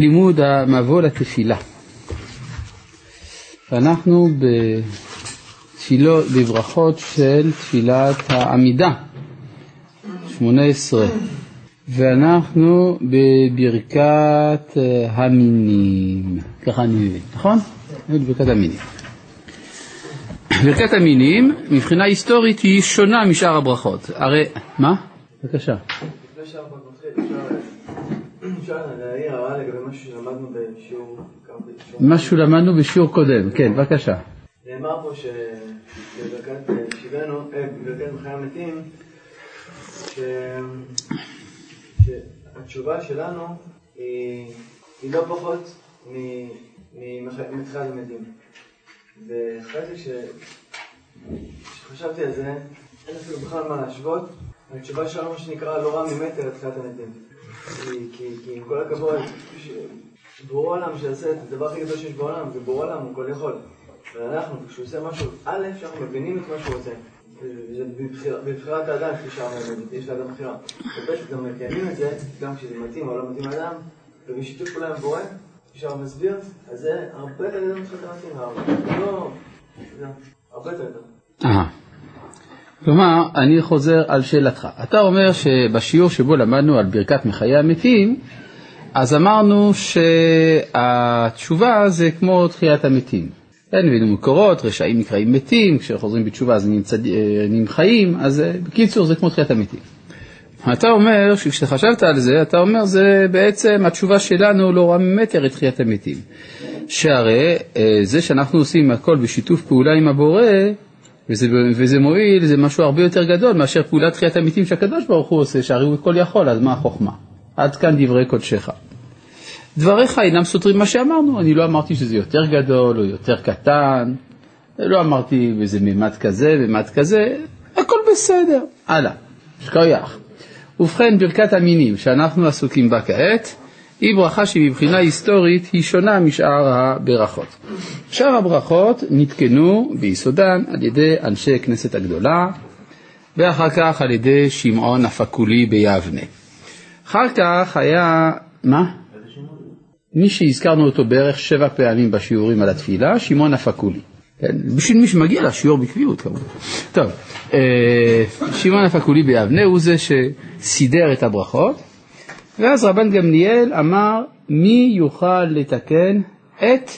לימוד המבוא לתפילה. אנחנו בתפילות, בברכות של תפילת העמידה, 18, ואנחנו בברכת המינים, ככה אני מבין, נכון? בברכת המינים. ברכת המינים, מבחינה היסטורית, היא שונה משאר הברכות. הרי, מה? בבקשה. אפשר להעיר הערה לגבי משהו שלמדנו בשיעור... משהו למדנו בשיעור קודם, כן, בבקשה. נאמר פה שבברכת שיבנו, בברכת מחיי המתים, שהתשובה שלנו היא לא פחות מתחילת המתים. ואחרי שחשבתי על זה, אין אפילו בכלל מה להשוות, התשובה שלנו, מה שנקרא, לא רע ממטר את תחילת המתים. כי עם כל הכבוד, בורא עולם שעושה את הדבר הכי גדול שיש בעולם, זה בורא עולם, הוא כל יכול. ואנחנו, כשהוא עושה משהו, א', שאנחנו מבינים את מה שהוא עושה. זה בבחירת האדם, כפי שאמרנו, יש לאדם בחירה. וב' גם מקיימים את זה, גם כשזה מתאים או לא מתאים לאדם, ובשיתוף פעולה עם בורא, שהרב מסביר, אז זה הרבה יותר מתחילת המתאים, לא... הרבה יותר. כלומר, אני חוזר על שאלתך. אתה אומר שבשיעור שבו למדנו על ברכת מחיי המתים, אז אמרנו שהתשובה זה כמו תחיית המתים. אין הבאנו מקורות, רשעים נקראים מתים, כשחוזרים בתשובה אז נהיים חיים, אז בקיצור זה כמו תחיית המתים. אתה אומר שכשחשבת על זה, אתה אומר זה בעצם התשובה שלנו לא רע ממטר את תחיית המתים. שהרי זה שאנחנו עושים הכל בשיתוף פעולה עם הבורא, וזה, וזה מועיל, זה משהו הרבה יותר גדול מאשר פעולת תחיית המתים שהקדוש ברוך הוא עושה, שהרי הוא הכל יכול, אז מה החוכמה? עד כאן דברי קודשך. דבריך אינם סותרים מה שאמרנו, אני לא אמרתי שזה יותר גדול או יותר קטן, לא אמרתי איזה מימד כזה, מימד כזה, הכל בסדר. הלאה, שכוייח. ובכן, ברכת המינים שאנחנו עסוקים בה כעת, היא ברכה שמבחינה היסטורית היא שונה משאר הברכות. שאר הברכות נתקנו ביסודן על ידי אנשי כנסת הגדולה, ואחר כך על ידי שמעון הפקולי ביבנה. אחר כך היה, מה? מי שהזכרנו אותו בערך שבע פעמים בשיעורים על התפילה, שמעון הפקולי. כן, בשביל מי שמגיע לשיעור בקביעות כמובן. טוב, אה, שמעון הפקולי ביבנה הוא זה שסידר את הברכות. ואז רבן גמליאל אמר מי יוכל לתקן את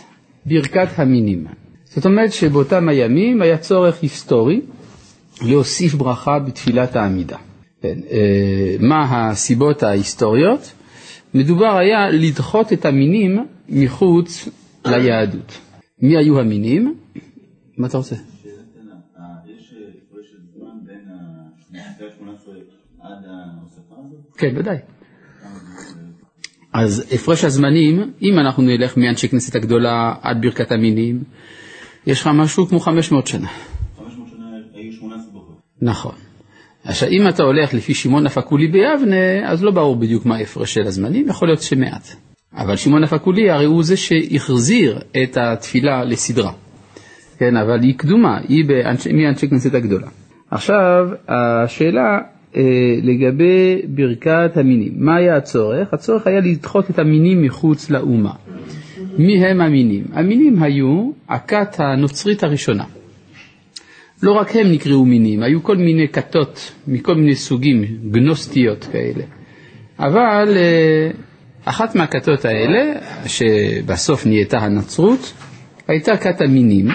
ברכת המינים. זאת אומרת שבאותם הימים היה צורך היסטורי להוסיף ברכה בתפילת העמידה. כן, אה, מה הסיבות ההיסטוריות? מדובר היה לדחות את המינים מחוץ ליהדות. מי היו המינים? מה אתה רוצה? כן, ודאי. אז הפרש הזמנים, אם אנחנו נלך מאנשי כנסת הגדולה עד ברכת המינים, יש לך משהו כמו 500 שנה. 500 שנה היו 18 ברכות. נכון. עכשיו, אם אתה הולך לפי שמעון הפקולי ביבנה, אז לא ברור בדיוק מה ההפרש של הזמנים, יכול להיות שמעט. אבל שמעון הפקולי הרי הוא זה שהחזיר את התפילה לסדרה. כן, אבל היא קדומה, היא באנשי, מאנשי כנסת הגדולה. עכשיו, השאלה לגבי ברכת המינים. מה היה הצורך? הצורך היה לדחות את המינים מחוץ לאומה. מי הם המינים? המינים היו הכת הנוצרית הראשונה. לא רק הם נקראו מינים, היו כל מיני כתות מכל מיני סוגים, גנוסטיות כאלה. אבל אה, אחת מהכתות האלה, שבסוף נהייתה הנצרות, הייתה כת המינים,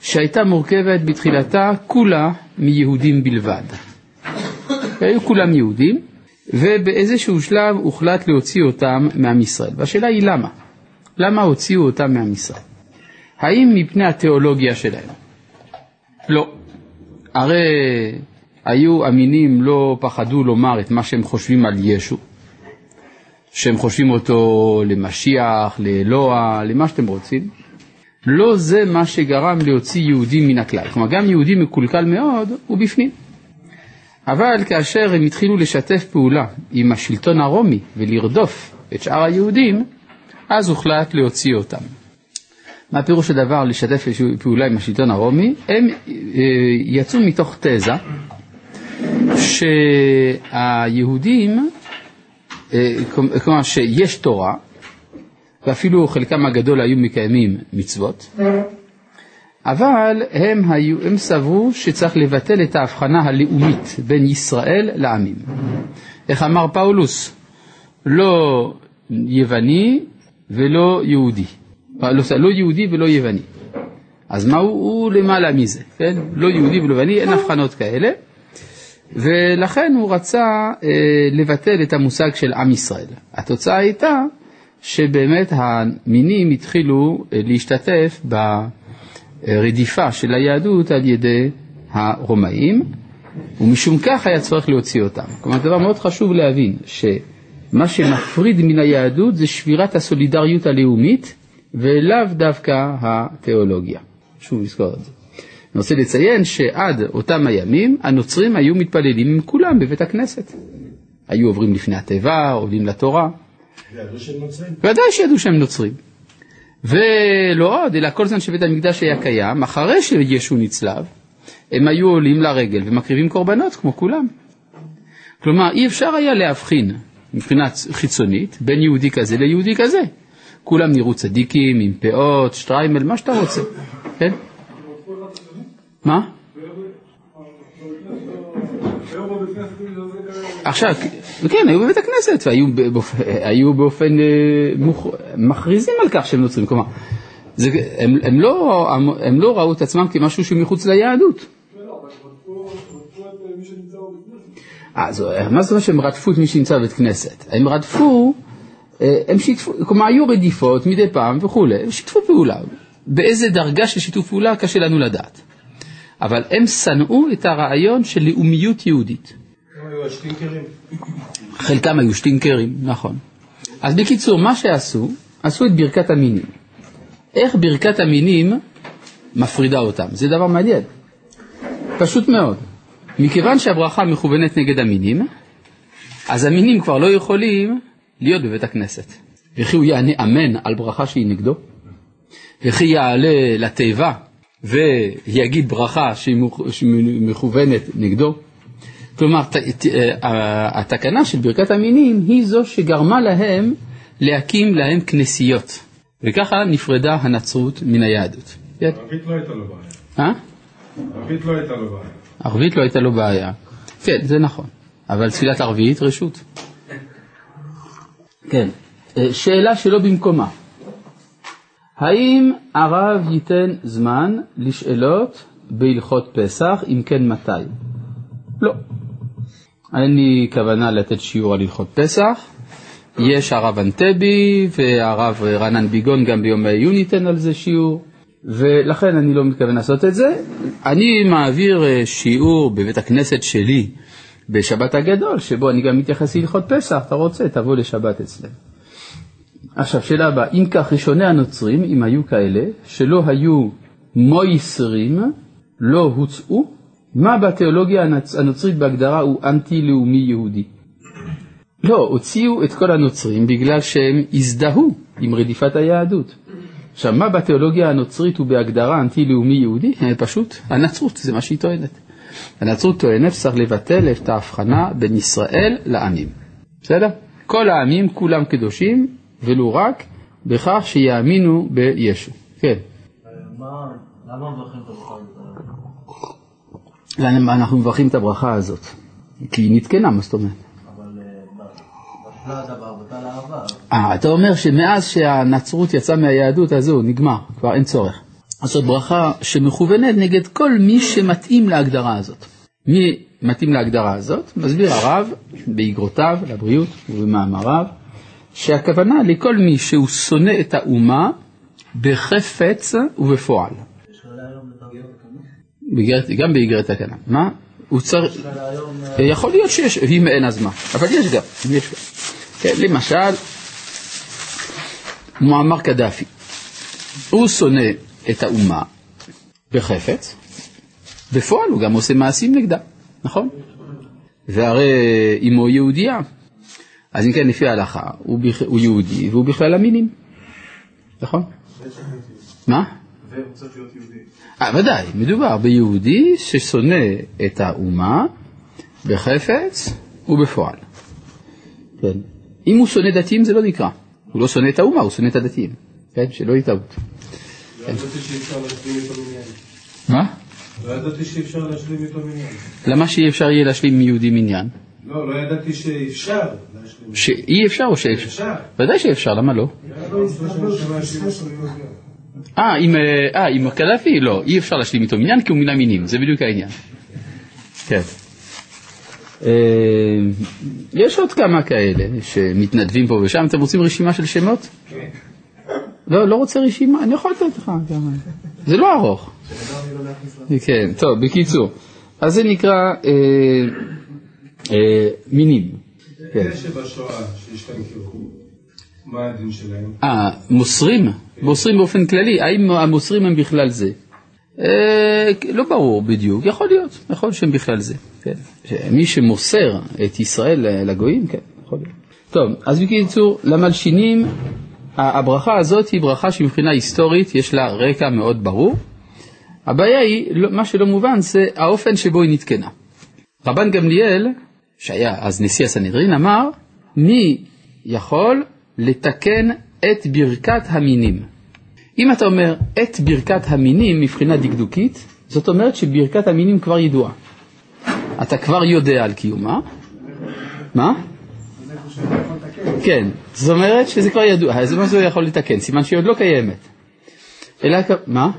שהייתה מורכבת בתחילתה כולה מיהודים בלבד. והיו כולם יהודים, ובאיזשהו שלב הוחלט להוציא אותם מעם ישראל. והשאלה היא למה? למה הוציאו אותם מעם ישראל? האם מפני התיאולוגיה שלהם? לא. הרי היו אמינים לא פחדו לומר את מה שהם חושבים על ישו, שהם חושבים אותו למשיח, לאלוה, למה שאתם רוצים. לא זה מה שגרם להוציא יהודים מן הכלל. כלומר, גם יהודי מקולקל מאוד הוא בפנים. אבל כאשר הם התחילו לשתף פעולה עם השלטון הרומי ולרדוף את שאר היהודים, אז הוחלט להוציא אותם. מה פירוש הדבר לשתף פעולה עם השלטון הרומי? הם אה, יצאו מתוך תזה שהיהודים, אה, כלומר שיש תורה ואפילו חלקם הגדול היו מקיימים מצוות, אבל הם, היו, הם סברו שצריך לבטל את ההבחנה הלאומית בין ישראל לעמים. איך אמר פאולוס? לא יווני ולא יהודי. לא, לא יהודי ולא יווני. אז מה הוא, הוא למעלה מזה, כן? לא יהודי ולא יווני, אין הבחנות כאלה. ולכן הוא רצה אה, לבטל את המושג של עם ישראל. התוצאה הייתה שבאמת המינים התחילו אה, להשתתף ברדיפה של היהדות על ידי הרומאים, ומשום כך היה צורך להוציא אותם. כלומר, דבר מאוד חשוב להבין, שמה שמפריד מן היהדות זה שבירת הסולידריות הלאומית, ולאו דווקא התיאולוגיה. שוב לזכור את זה. אני רוצה לציין שעד אותם הימים הנוצרים היו מתפללים עם כולם בבית הכנסת. היו עוברים לפני התיבה, עולים לתורה. וידעו שהם נוצרים? ודאי שידעו שהם נוצרים. ולא עוד, אלא כל זמן שבית המקדש היה קיים, אחרי שישו נצלב, הם היו עולים לרגל ומקריבים קורבנות כמו כולם. כלומר, אי אפשר היה להבחין מבחינה חיצונית בין יהודי כזה ליהודי כזה. כולם נראו צדיקים, עם פאות, שטריימל, מה שאתה רוצה, כן? מה? עכשיו, כן, היו בבית הכנסת, והיו באופ... היו באופן אה. מכריזים על כך שהם נוצרים, כלומר, זה, הם, הם, לא, הם לא ראו את עצמם כמשהו שמחוץ ליהדות. אה, מה זאת אומרת שהם רדפו את מי שנמצא בבית כנסת? הם רדפו, אה, הם שיתפו, כלומר היו רדיפות מדי פעם וכולי, הם שיתפו פעולה. באיזה דרגה של שיתוף פעולה קשה לנו לדעת. אבל הם שנאו את הרעיון של לאומיות יהודית. חלקם היו שטינקרים, נכון. אז בקיצור, מה שעשו, עשו את ברכת המינים. איך ברכת המינים מפרידה אותם? זה דבר מעניין. פשוט מאוד. מכיוון שהברכה מכוונת נגד המינים, אז המינים כבר לא יכולים להיות בבית הכנסת. וכי הוא יענה אמן על ברכה שהיא נגדו, וכי יעלה לתיבה ויגיד ברכה שהיא מכוונת נגדו. כלומר, אה, התקנה של ברכת המינים היא זו שגרמה להם להקים להם כנסיות, וככה נפרדה הנצרות מן היהדות. ערבית לא הייתה לו בעיה. אה? ערבית לא הייתה לו בעיה. ערבית לא הייתה לו בעיה. כן, זה נכון. אבל תפילת ערבית רשות. כן. אה, שאלה שלא במקומה. האם הרב ייתן זמן לשאלות בהלכות פסח, אם כן מתי? לא. אין לי כוונה לתת שיעור על הלכות פסח. יש הרב אנטבי והרב רענן ביגון גם ביום העיון ייתן על זה שיעור, ולכן אני לא מתכוון לעשות את זה. אני מעביר אה, שיעור בבית הכנסת שלי בשבת הגדול, שבו אני גם מתייחס להלכות פסח, אתה רוצה, תבוא לשבת אצלנו. עכשיו, שאלה הבאה, אם כך, ראשוני הנוצרים, אם היו כאלה, שלא היו מויסרים, לא הוצאו, מה בתיאולוגיה הנוצרית בהגדרה הוא אנטי-לאומי יהודי? לא, הוציאו את כל הנוצרים בגלל שהם הזדהו עם רדיפת היהדות. עכשיו, מה בתיאולוגיה הנוצרית הוא בהגדרה אנטי-לאומי יהודי? פשוט, הנצרות, זה מה שהיא טוענת. הנצרות טוענת שצריך לבטל את ההבחנה בין ישראל לעמים. בסדר? כל העמים כולם קדושים, ולו רק בכך שיאמינו בישו. כן. למה מברכים את אנחנו מברכים את הברכה הזאת? כי היא נתקנה, מה זאת אומרת? העבר. אה, אתה אומר שמאז שהנצרות יצאה מהיהדות, אז זהו, נגמר, כבר אין צורך. אז זאת ברכה שמכוונת נגד כל מי שמתאים להגדרה הזאת. מי מתאים להגדרה הזאת? מסביר הרב באגרותיו לבריאות ובמאמריו. שהכוונה לכל מי שהוא שונא את האומה בחפץ ובפועל. גם באיגרת הקנה. מה? הוא צריך... יכול להיות שיש, אם אין אז מה, אבל יש גם, יש גם. כן, למשל, מועמר קדאפי, הוא שונא את האומה בחפץ, בפועל הוא גם עושה מעשים נגדה, נכון? והרי אמו יהודייה, אז אם כן, לפי ההלכה, הוא, בכ... הוא יהודי והוא בכלל המינים, נכון? מה? אה, ודאי, מדובר ביהודי ששונא את האומה בחפץ ובפועל. כן. אם הוא שונא דתיים זה לא נקרא. הוא לא שונא את האומה, הוא שונא את הדתיים. כן, שלא יהיה טעות. לא ידעתי שאפשר להשלים איתו מניין. מה? לא ידעתי שאפשר להשלים איתו מניין. למה שאי אפשר יהיה להשלים מיהודי מניין? לא, לא ידעתי שאפשר להשלים. שאי אפשר או שאפשר? אפשר. ודאי שאפשר, למה לא? אה, עם, אה, אה, עם קדאפי? לא, אי אפשר להשלים איתו מניין כי הוא מן המינים, זה בדיוק העניין. כן. אה, יש עוד כמה כאלה שמתנדבים פה ושם, אתם רוצים רשימה של שמות? לא, לא רוצה רשימה, אני יכול לתת לך כמה. זה לא ארוך. כן, טוב, בקיצור. אז זה נקרא אה, אה, מינים. כן. אלה שבשואה, שיש להם קירוב, מה הדין שלהם? אה, מוסרים? מוסרים באופן כללי, האם המוסרים הם בכלל זה? אה, לא ברור בדיוק, יכול להיות, יכול להיות שהם בכלל זה, כן. מי שמוסר את ישראל לגויים, כן, יכול להיות. טוב, אז בקיצור, למלשינים, הברכה הזאת היא ברכה שמבחינה היסטורית יש לה רקע מאוד ברור. הבעיה היא, לא- מה שלא מובן זה האופן שבו היא נתקנה. רבן גמליאל, שהיה אז נשיא הסנהדרין, אמר, מי יכול לתקן את ברכת המינים? אם אתה אומר את ברכת המינים מבחינה דקדוקית, זאת אומרת שברכת המינים כבר ידועה. אתה כבר יודע על קיומה. מה? כן, זאת אומרת שזה כבר ידוע, אז מה זה יכול לתקן? סימן שהיא עוד לא קיימת. אלא, מה?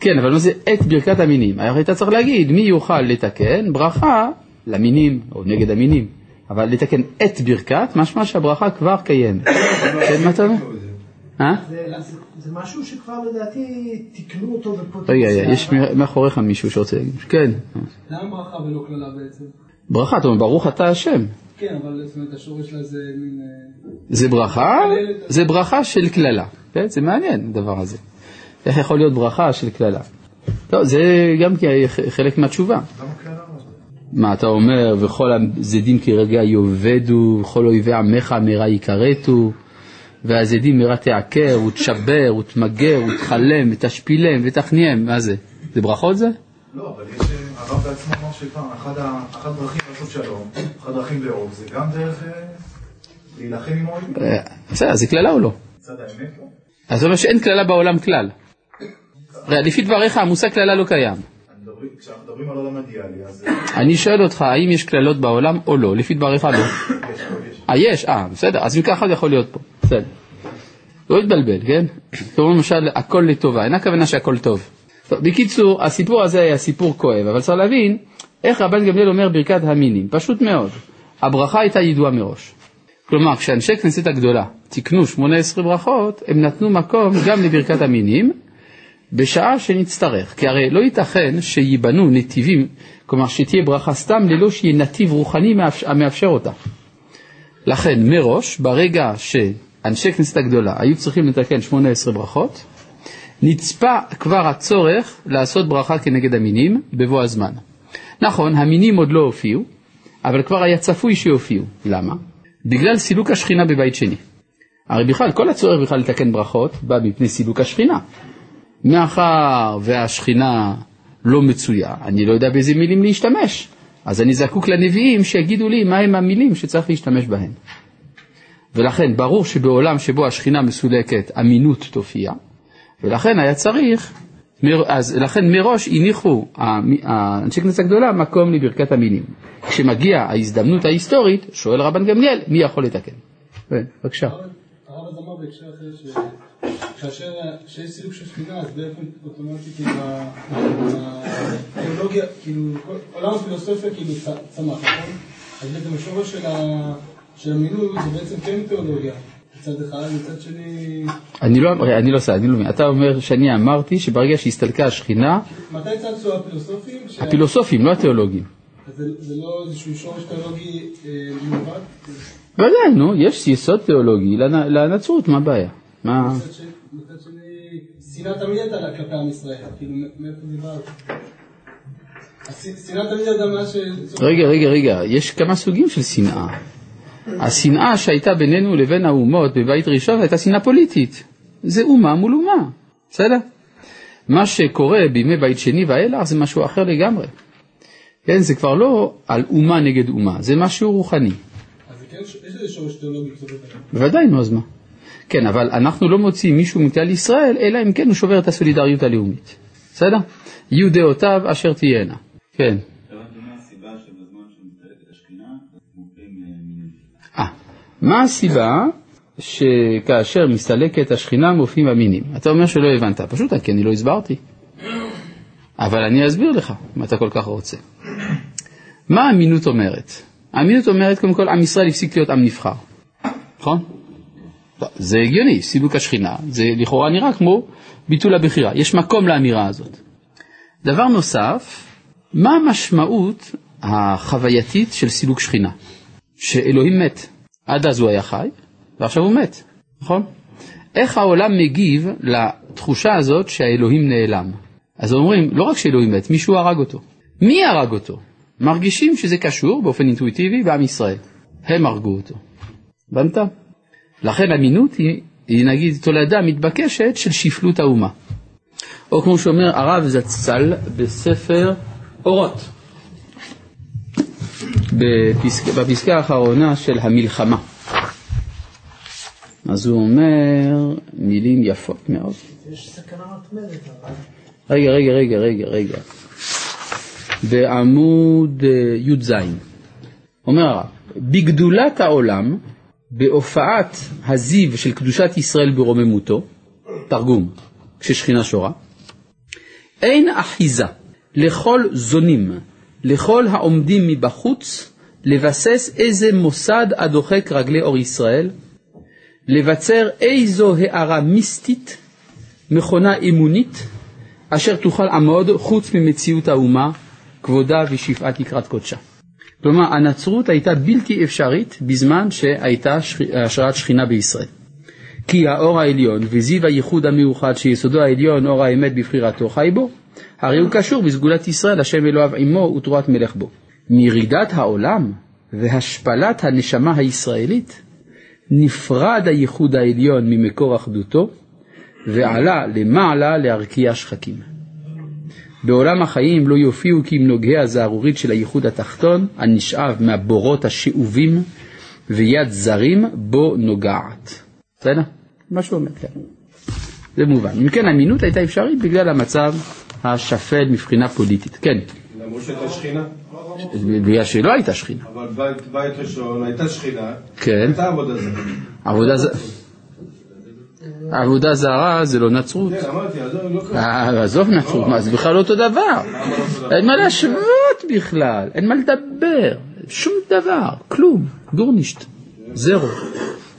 כן, אבל מה זה את ברכת המינים? הרי היית צריך להגיד מי יוכל לתקן ברכה למינים או נגד המינים, אבל לתקן את ברכת, משמע שהברכה כבר קיימת. כן, מה אתה אומר? אה? זה- משהו שכבר לדעתי תיקנו אותו רגע, בפוטנציאל. יש מאחוריך מישהו שרוצה להגיד, כן. למה ברכה ולא קללה בעצם? ברכה, אתה אומר ברוך אתה השם. כן, אבל זאת אומרת השורש שלה זה מין... אה, זה ברכה, זה ברכה של קללה. כן? זה מעניין הדבר הזה. איך יכול להיות ברכה של קללה? טוב, זה גם כי חלק מהתשובה. מה אתה אומר, וכל הזדים כרגע יאבדו, וכל אויבי עמך מהרה יכרתו, והזדים מהרה תעקר, ותשבר, ותמגר, ותכלם, ותשפילם, ותכניהם, מה זה? זה ברכות זה? לא, אבל יש, הרב בעצמו אמר שפעם, אחת הדרכים לעשות שלום, אחת הדרכים לאהוב, זה גם דרך אה, להילחם עם האויבים. אה, בסדר, זה קללה או לא? צד האמת לא. אז זה אומר שאין קללה בעולם כלל. לפי דבריך המושג קללה לא קיים. מדברים- כשאנחנו מדברים על עולם אידיאלי, אז אני שואל אותך, האם יש קללות בעולם או לא? לפי דבריך לא. יש, יש. אה, יש, אה, בסדר, אז אם ככה זה יכול להיות פה, בסדר. לא להתבלבל, כן? כמו למשל, הכל לטובה, אין הכוונה שהכל טוב. טוב, בקיצור, הסיפור הזה היה סיפור כואב, אבל צריך להבין איך רבן גמליאל אומר ברכת המינים, פשוט מאוד. הברכה הייתה ידועה מראש. כלומר, כשאנשי כנסת הגדולה תיקנו 18 ברכות, הם נתנו מקום גם לברכת המינים, בשעה שנצטרך. כי הרי לא ייתכן שייבנו נתיבים, כלומר שתהיה ברכה סתם ללא שיהיה נתיב רוחני מאפשר- המאפשר אותה. לכן מראש, ברגע שאנשי כנסת הגדולה היו צריכים לתקן 18 ברכות, נצפה כבר הצורך לעשות ברכה כנגד המינים בבוא הזמן. נכון, המינים עוד לא הופיעו, אבל כבר היה צפוי שיופיעו. למה? בגלל סילוק השכינה בבית שני. הרי בכלל, כל הצורך בכלל לתקן ברכות בא מפני סילוק השכינה. מאחר והשכינה לא מצויה, אני לא יודע באיזה מילים להשתמש, אז אני זקוק לנביאים שיגידו לי מהם המילים שצריך להשתמש בהן. ולכן ברור שבעולם שבו השכינה מסולקת, אמינות תופיע, ולכן היה צריך, אז לכן מראש הניחו האנשי כנסת הגדולה מקום לברכת המינים. כשמגיעה ההזדמנות ההיסטורית, שואל רבן גמליאל, מי יכול לתקן? כן, בבקשה. אמר בהקשר אחר ש- כאשר כשיש סילוק של שכינה אז באופן אוטומטי כאילו התיאולוגיה, כאילו עולם הפילוסופיה כאילו צמח, נכון? אז בעצם השורש של המינוי זה בעצם כן תיאולוגיה מצד אחד, מצד שני, אני לא, אני לא עושה, אני לא מבין. אתה אומר שאני אמרתי שברגע שהסתלקה השכינה, מתי צצו הפילוסופים? הפילוסופים, לא התיאולוגים. אז זה לא איזשהו שורש תיאולוגי אה, מלבד? ודאי, נו, יש יסוד תיאולוגי לנ- לנצרות, מה הבעיה? מה... מצד שני- תמיד הייתה לה כלפי עם ישראל, כאילו מאיפה זה בא? הש- שנאה תמיד הייתה מה ש... רגע, רגע, רגע, יש כמה סוגים של שנאה. השנאה שהייתה בינינו לבין האומות בבית ראשון הייתה שנאה פוליטית. זה אומה מול אומה, בסדר? מה שקורה בימי בית שני ואילך זה משהו אחר לגמרי. כן, זה כבר לא על אומה נגד אומה, זה משהו רוחני. כן, יש יש איזה שורש תיאולוגי קצת יותר. בוודאי, נו אז מה. כן, אבל אנחנו לא מוציאים מישהו מכלל ישראל, אלא אם כן הוא שובר את הסולידריות הלאומית. בסדר? יהיו דעותיו אשר תהיינה. כן. אה. אה, מה הסיבה שכאשר מסתלקת השכינה מופיעים המינים? אתה אומר שלא הבנת, פשוט כי אני לא הסברתי. אבל אני אסביר לך, אם אתה כל כך רוצה. מה האמינות אומרת? האמינות אומרת, קודם כל, עם ישראל הפסיק להיות עם נבחר, נכון? זה הגיוני, סילוק השכינה, זה לכאורה נראה כמו ביטול הבחירה, יש מקום לאמירה הזאת. דבר נוסף, מה המשמעות החווייתית של סילוק שכינה? שאלוהים מת, עד אז הוא היה חי, ועכשיו הוא מת, נכון? איך העולם מגיב לתחושה הזאת שהאלוהים נעלם? אז אומרים, לא רק שאלוהים מת, מישהו הרג אותו. מי הרג אותו? מרגישים שזה קשור באופן אינטואיטיבי בעם ישראל. הם הרגו אותו. הבנת? לכן אמינות היא, היא נגיד תולדה מתבקשת של שפלות האומה. או כמו שאומר הרב זצ"ל בספר אורות, בפסק, בפסקה האחרונה של המלחמה. אז הוא אומר מילים יפות מאוד. יש סכנה מתמדת, אבל רגע, רגע, רגע, רגע, רגע. בעמוד אה, י"ז, אומר הרב, בגדולת העולם, בהופעת הזיו של קדושת ישראל ברוממותו, תרגום, כששכינה שורה, אין אחיזה לכל זונים, לכל העומדים מבחוץ, לבסס איזה מוסד הדוחק רגלי אור ישראל, לבצר איזו הערה מיסטית, מכונה אמונית, אשר תוכל עמוד חוץ ממציאות האומה, כבודה ושפעת לקראת קודשה. כלומר, הנצרות הייתה בלתי אפשרית בזמן שהייתה השראת שכינה בישראל. כי האור העליון וזיו הייחוד המאוחד שיסודו העליון אור האמת בבחירתו חי בו, הרי הוא קשור בסגולת ישראל, השם אלוהיו עמו ותורת מלך בו. מירידת העולם והשפלת הנשמה הישראלית, נפרד הייחוד העליון ממקור אחדותו, ועלה למעלה להרקיע שחקים. בעולם החיים לא יופיעו כמנוגי הזערורית של הייחוד התחתון, הנשאב מהבורות השאובים, ויד זרים בו נוגעת. בסדר? מה שהוא אומר כאן. זה מובן. אם כן, האמינות הייתה אפשרית בגלל המצב השפל מבחינה פוליטית. כן, למרות שהייתה שכינה, בגלל שלא הייתה שכינה. אבל בית, ראשון הייתה שכינה, כן, הייתה עבודה זרה. עבודה ז... עבודה זרה זה לא נצרות. כן, לא. אה, עזוב נצרות, מה, זה בכלל לא אותו דבר. אין מה להשוות בכלל, אין מה לדבר, שום דבר, כלום, גורנישט, זרו,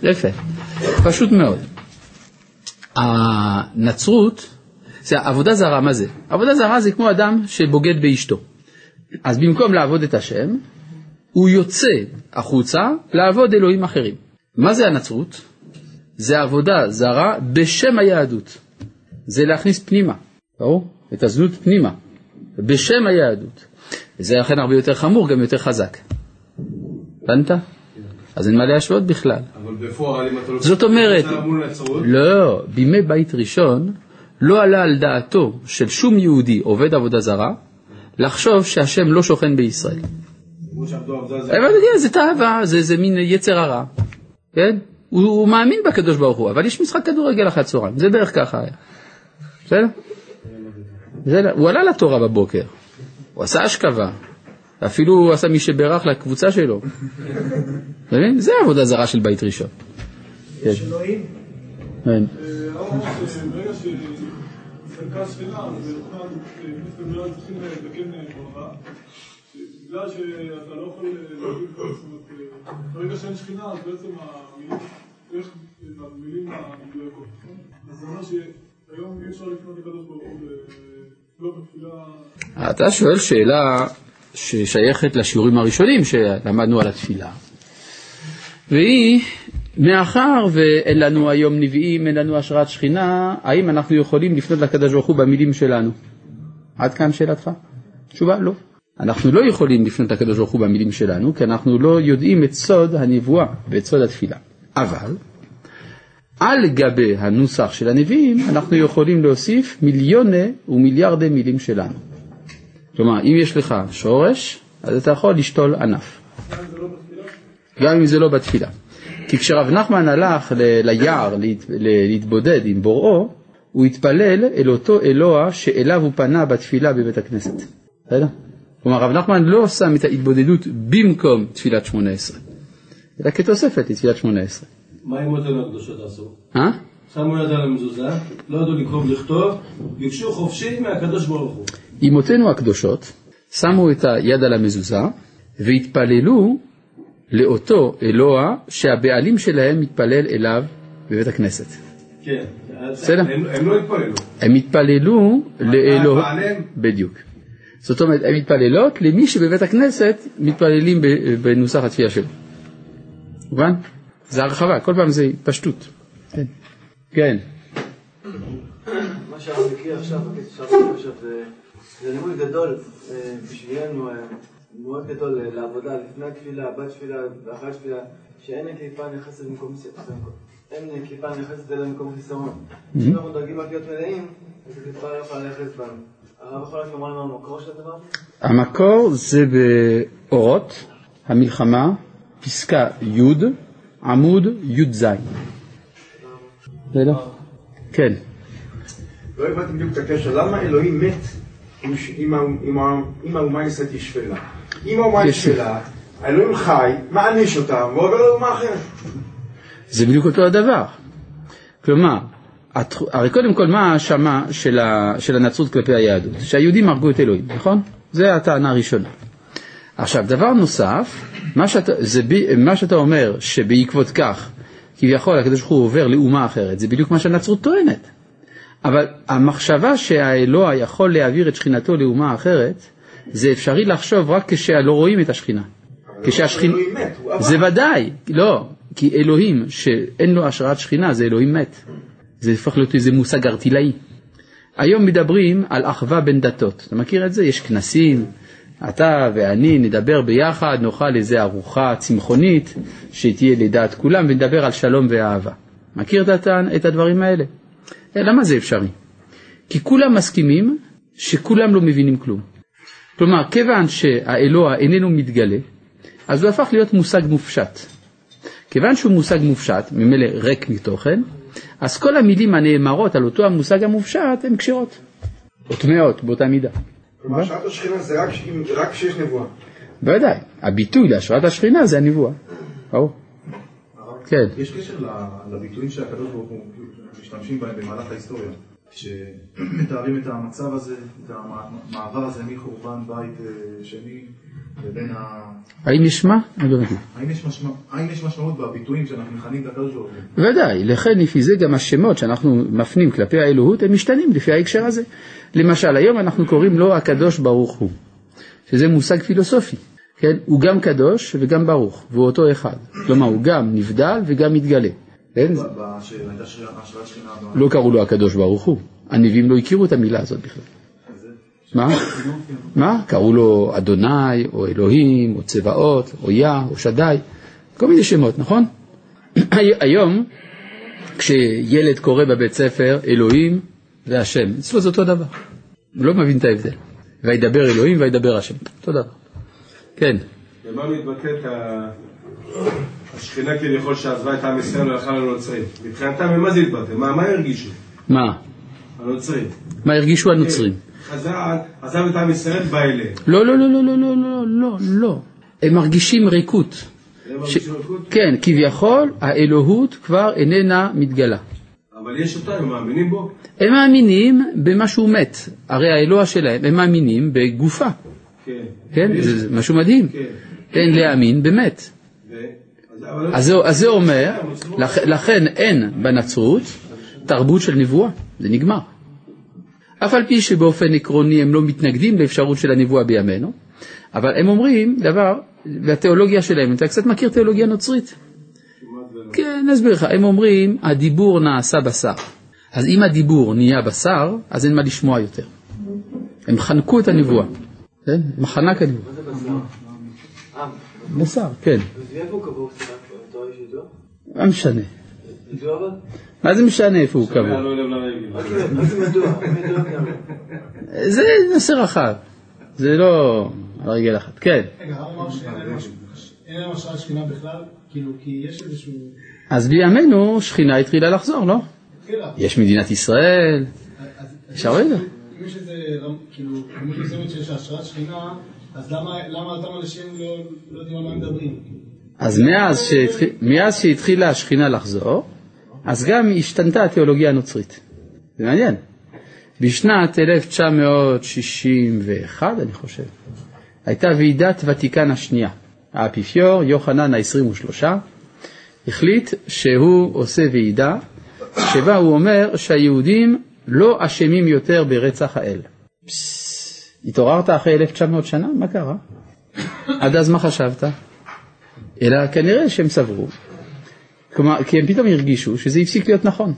יפה, פשוט מאוד. הנצרות, זה עבודה זרה, מה זה? עבודה זרה זה כמו אדם שבוגד באשתו. אז במקום לעבוד את השם, הוא יוצא החוצה לעבוד אלוהים אחרים. מה זה הנצרות? זה עבודה זרה בשם היהדות. זה להכניס פנימה, ברור? את הזנות פנימה, בשם היהדות. וזה לכן הרבה יותר חמור, גם יותר חזק. הבנת? אז אין מה להשוות בכלל. אבל בפועל, אם אתה לא... זאת אומרת, לא, בימי בית ראשון לא עלה על דעתו של שום יהודי עובד עבודה זרה לחשוב שהשם לא שוכן בישראל. כמו שעבדו עבודה זרה. כן, זה תאווה, זה, זה מין יצר הרע, כן? הוא, הוא מאמין בקדוש ברוך הוא, אבל יש משחק כדורגל אחרי הצהריים, זה בערך ככה היה. בסדר? זה, הוא עלה לתורה בבוקר, הוא עשה אשכבה, אפילו הוא עשה מי שברך לקבוצה שלו. זה עבודה זרה של בית ראשון. יש אלוהים. כן. הרב בגלל שאתה לא יכול להגיד, זאת אומרת, ברגע שאין שכינה, אז בעצם המילים, יש את המילים המדויקות, נכון? אז זה אומר שהיום אי אפשר לפנות לקדוש ברוך הוא לא בתפילה... אתה שואל שאלה ששייכת לשיעורים הראשונים שלמדנו על התפילה, והיא, מאחר ואין לנו היום נביאים, אין לנו השראת שכינה, האם אנחנו יכולים לפנות לקדוש ברוך הוא במילים שלנו? עד כאן שאלתך? תשובה, לא. אנחנו לא יכולים לפנות לקדוש ברוך הוא במילים שלנו, כי אנחנו לא יודעים את סוד הנבואה ואת סוד התפילה. אבל, על גבי הנוסח של הנביאים, אנחנו יכולים להוסיף מיליוני ומיליארדי מילים שלנו. כלומר, אם יש לך שורש, אז אתה יכול לשתול ענף. גם אם זה לא בתפילה. כי כשרב נחמן הלך ליער להת- להתבודד עם בוראו, הוא התפלל אל אותו אלוה שאליו הוא פנה בתפילה בבית הכנסת. בסדר? כלומר, רב נחמן לא שם את ההתבודדות במקום תפילת שמונה עשרה, אלא כתוספת לתפילת שמונה עשרה. מה אמותינו הקדושות עשו? אה? שמו יד על המזוזה, לא ידעו לקרוא ולכתוב, ביקשו חופשי מהקדוש ברוך הוא. אמותינו הקדושות שמו את היד על המזוזה והתפללו לאותו אלוה שהבעלים שלהם מתפלל אליו בבית הכנסת. כן. בסדר. הם הם לא התפללו. הם התפללו לאלוה? בדיוק. זאת אומרת, הן מתפללות למי שבבית הכנסת מתפללים בנוסח התפילה שלו. מובן? זה הרחבה, כל פעם זה התפשטות. כן. כן. מה שהרב הקריא עכשיו, זה- לימוד גדול אה, בשבילנו, אה, מאוד גדול אה, לעבודה לפני התפילה, בתפילה ואחרי התפילה, שאין הקליפה נכנסת במקום חיסרון. אין קליפה נכנסת אלא במקום חיסרון. אנחנו דואגים רק להיות מלאים, אז הקליפה לא יכולה ללכת בנו. המקור זה באורות, המלחמה, פסקה י', עמוד י"ז. בסדר? כן. לא הבנתי בדיוק את הקשר, למה אלוהים מת עם האומה הישראלית היא שפלה? אם האומה היא שפלה, האלוהים חי, מעניש אותם, ועובר לאומה אחרת. זה בדיוק אותו הדבר. כלומר, הרי קודם כל מה ההאשמה של, ה- של הנצרות כלפי היהדות? שהיהודים הרגו את אלוהים, נכון? זה הטענה הראשונה. עכשיו, דבר נוסף, מה שאתה, זה ב, מה שאתה אומר שבעקבות כך, כביכול הקדוש ברוך הוא עובר לאומה אחרת, זה בדיוק מה שהנצרות טוענת. אבל המחשבה שהאלוה יכול להעביר את שכינתו לאומה אחרת, זה אפשרי לחשוב רק כשלא רואים את השכינה. כשהשכינה... אלוהים מת, הוא עבר. זה ודאי, לא, כי אלוהים שאין לו השראת שכינה זה אלוהים מת. זה הופך להיות איזה מושג ארטילאי. היום מדברים על אחווה בין דתות, אתה מכיר את זה? יש כנסים, אתה ואני נדבר ביחד, נאכל איזה ארוחה צמחונית שתהיה לדעת כולם ונדבר על שלום ואהבה. מכיר הטען- את הדברים האלה? אה, למה זה אפשרי? כי כולם מסכימים שכולם לא מבינים כלום. כלומר, כיוון שהאלוה איננו מתגלה, אז הוא הפך להיות מושג מופשט. כיוון שהוא מושג מופשט, ממילא ריק מתוכן, אז כל המילים הנאמרות על אותו המושג המופשט הן כשרות. או טמאות באותה מידה. כלומר, שעת השכינה זה רק כשיש נבואה. בוודאי, הביטוי להשראת השכינה זה הנבואה. ברור. כן. יש קשר לביטויים שהקדוש ברוך הוא משתמשים בהם במהלך ההיסטוריה, שמתארים את המצב הזה, את המעבר הזה מחורבן בית אה, שני לבין ה... האם יש מה? לא מבין. האם יש משמע- האם יש משמעות בביטויים שאנחנו מכנים את הקדוש ברוך הוא? ודאי, לכן לפי זה גם השמות שאנחנו מפנים כלפי האלוהות הם משתנים לפי ההקשר הזה. למשל, היום אנחנו קוראים לו הקדוש ברוך הוא, שזה מושג פילוסופי, כן? הוא גם קדוש וגם ברוך, והוא אותו אחד. כלומר, הוא גם נבדל וגם מתגלה. כן? לא קראו לו הקדוש ברוך הוא, הנביאים לא הכירו את המילה הזאת בכלל. מה? מה? קראו לו אדוני, או אלוהים, או צבאות, או יה, או שדי, כל מיני שמות, נכון? היום, כשילד קורא בבית ספר אלוהים והשם, אצלו זה אותו דבר, הוא לא מבין את ההבדל. וידבר אלוהים וידבר השם, אותו דבר. כן, במה מתבטאת ה- השכינה כביכול שעזבה את עם ישראל והלכה לנוצרים. מבחינתם, ממה זה התבטא? מה, מה הרגישו? מה? הנוצרים. מה הרגישו הנוצרים? כן, עזב את עם ישראל, בא אליהם. לא, לא, לא, לא, לא, לא, לא, לא. לא. הם מרגישים ריקות. ש... כן, כביכול האלוהות כבר איננה מתגלה. אבל יש אותה, הם מאמינים בו? הם מאמינים במה שהוא מת, הרי האלוה שלהם, הם מאמינים בגופה. כן. כן, זה זה משהו מדהים. כן, כן, להאמין במת. אז- זה, אז זה אומר, לכ, לכן אין בנצרות תרבות של נבואה, זה נגמר. אף על פי שבאופן עקרוני הם לא מתנגדים לאפשרות של הנבואה בימינו, אבל הם אומרים דבר, והתיאולוגיה שלהם, אתה קצת מכיר תיאולוגיה נוצרית? כן, אני אסביר לך, הם אומרים, הדיבור נעשה בשר. אז אם הדיבור נהיה בשר, אז אין מה לשמוע יותר. הם חנקו את הנבואה, כן? מחנק הנבואה. מה זה בשר? אה, בשר, כן. מה משנה? מה זה משנה איפה הוא קבור? זה נושא רחב, זה לא על רגל אחת. כן, רגע, הרב אמר ש- אין להם השראת שכינה בכלל? כאילו, כי יש איזשהו... אז בימינו שכינה התחילה לחזור, לא? יש מדינת ישראל, אז- אפשר רגע. אם יש איזה, כאילו, כמות מסוימת שיש השראת שכינה, אז למה אותם אנשים לא לא יודעים על מה מדברים? אז מאז, שהתחיל, מאז שהתחילה השכינה לחזור, אז גם השתנתה התיאולוגיה הנוצרית. זה מעניין. בשנת 1961, אני חושב, הייתה ועידת ותיקן השנייה. האפיפיור, יוחנן ה-23, החליט שהוא עושה ועידה שבה הוא אומר שהיהודים לא אשמים יותר ברצח האל. פסס, התעוררת אחרי 1900 שנה? מה קרה? עד אז מה חשבת? אלא כנראה שהם סברו, כלומר, כי הם פתאום הרגישו שזה הפסיק להיות נכון.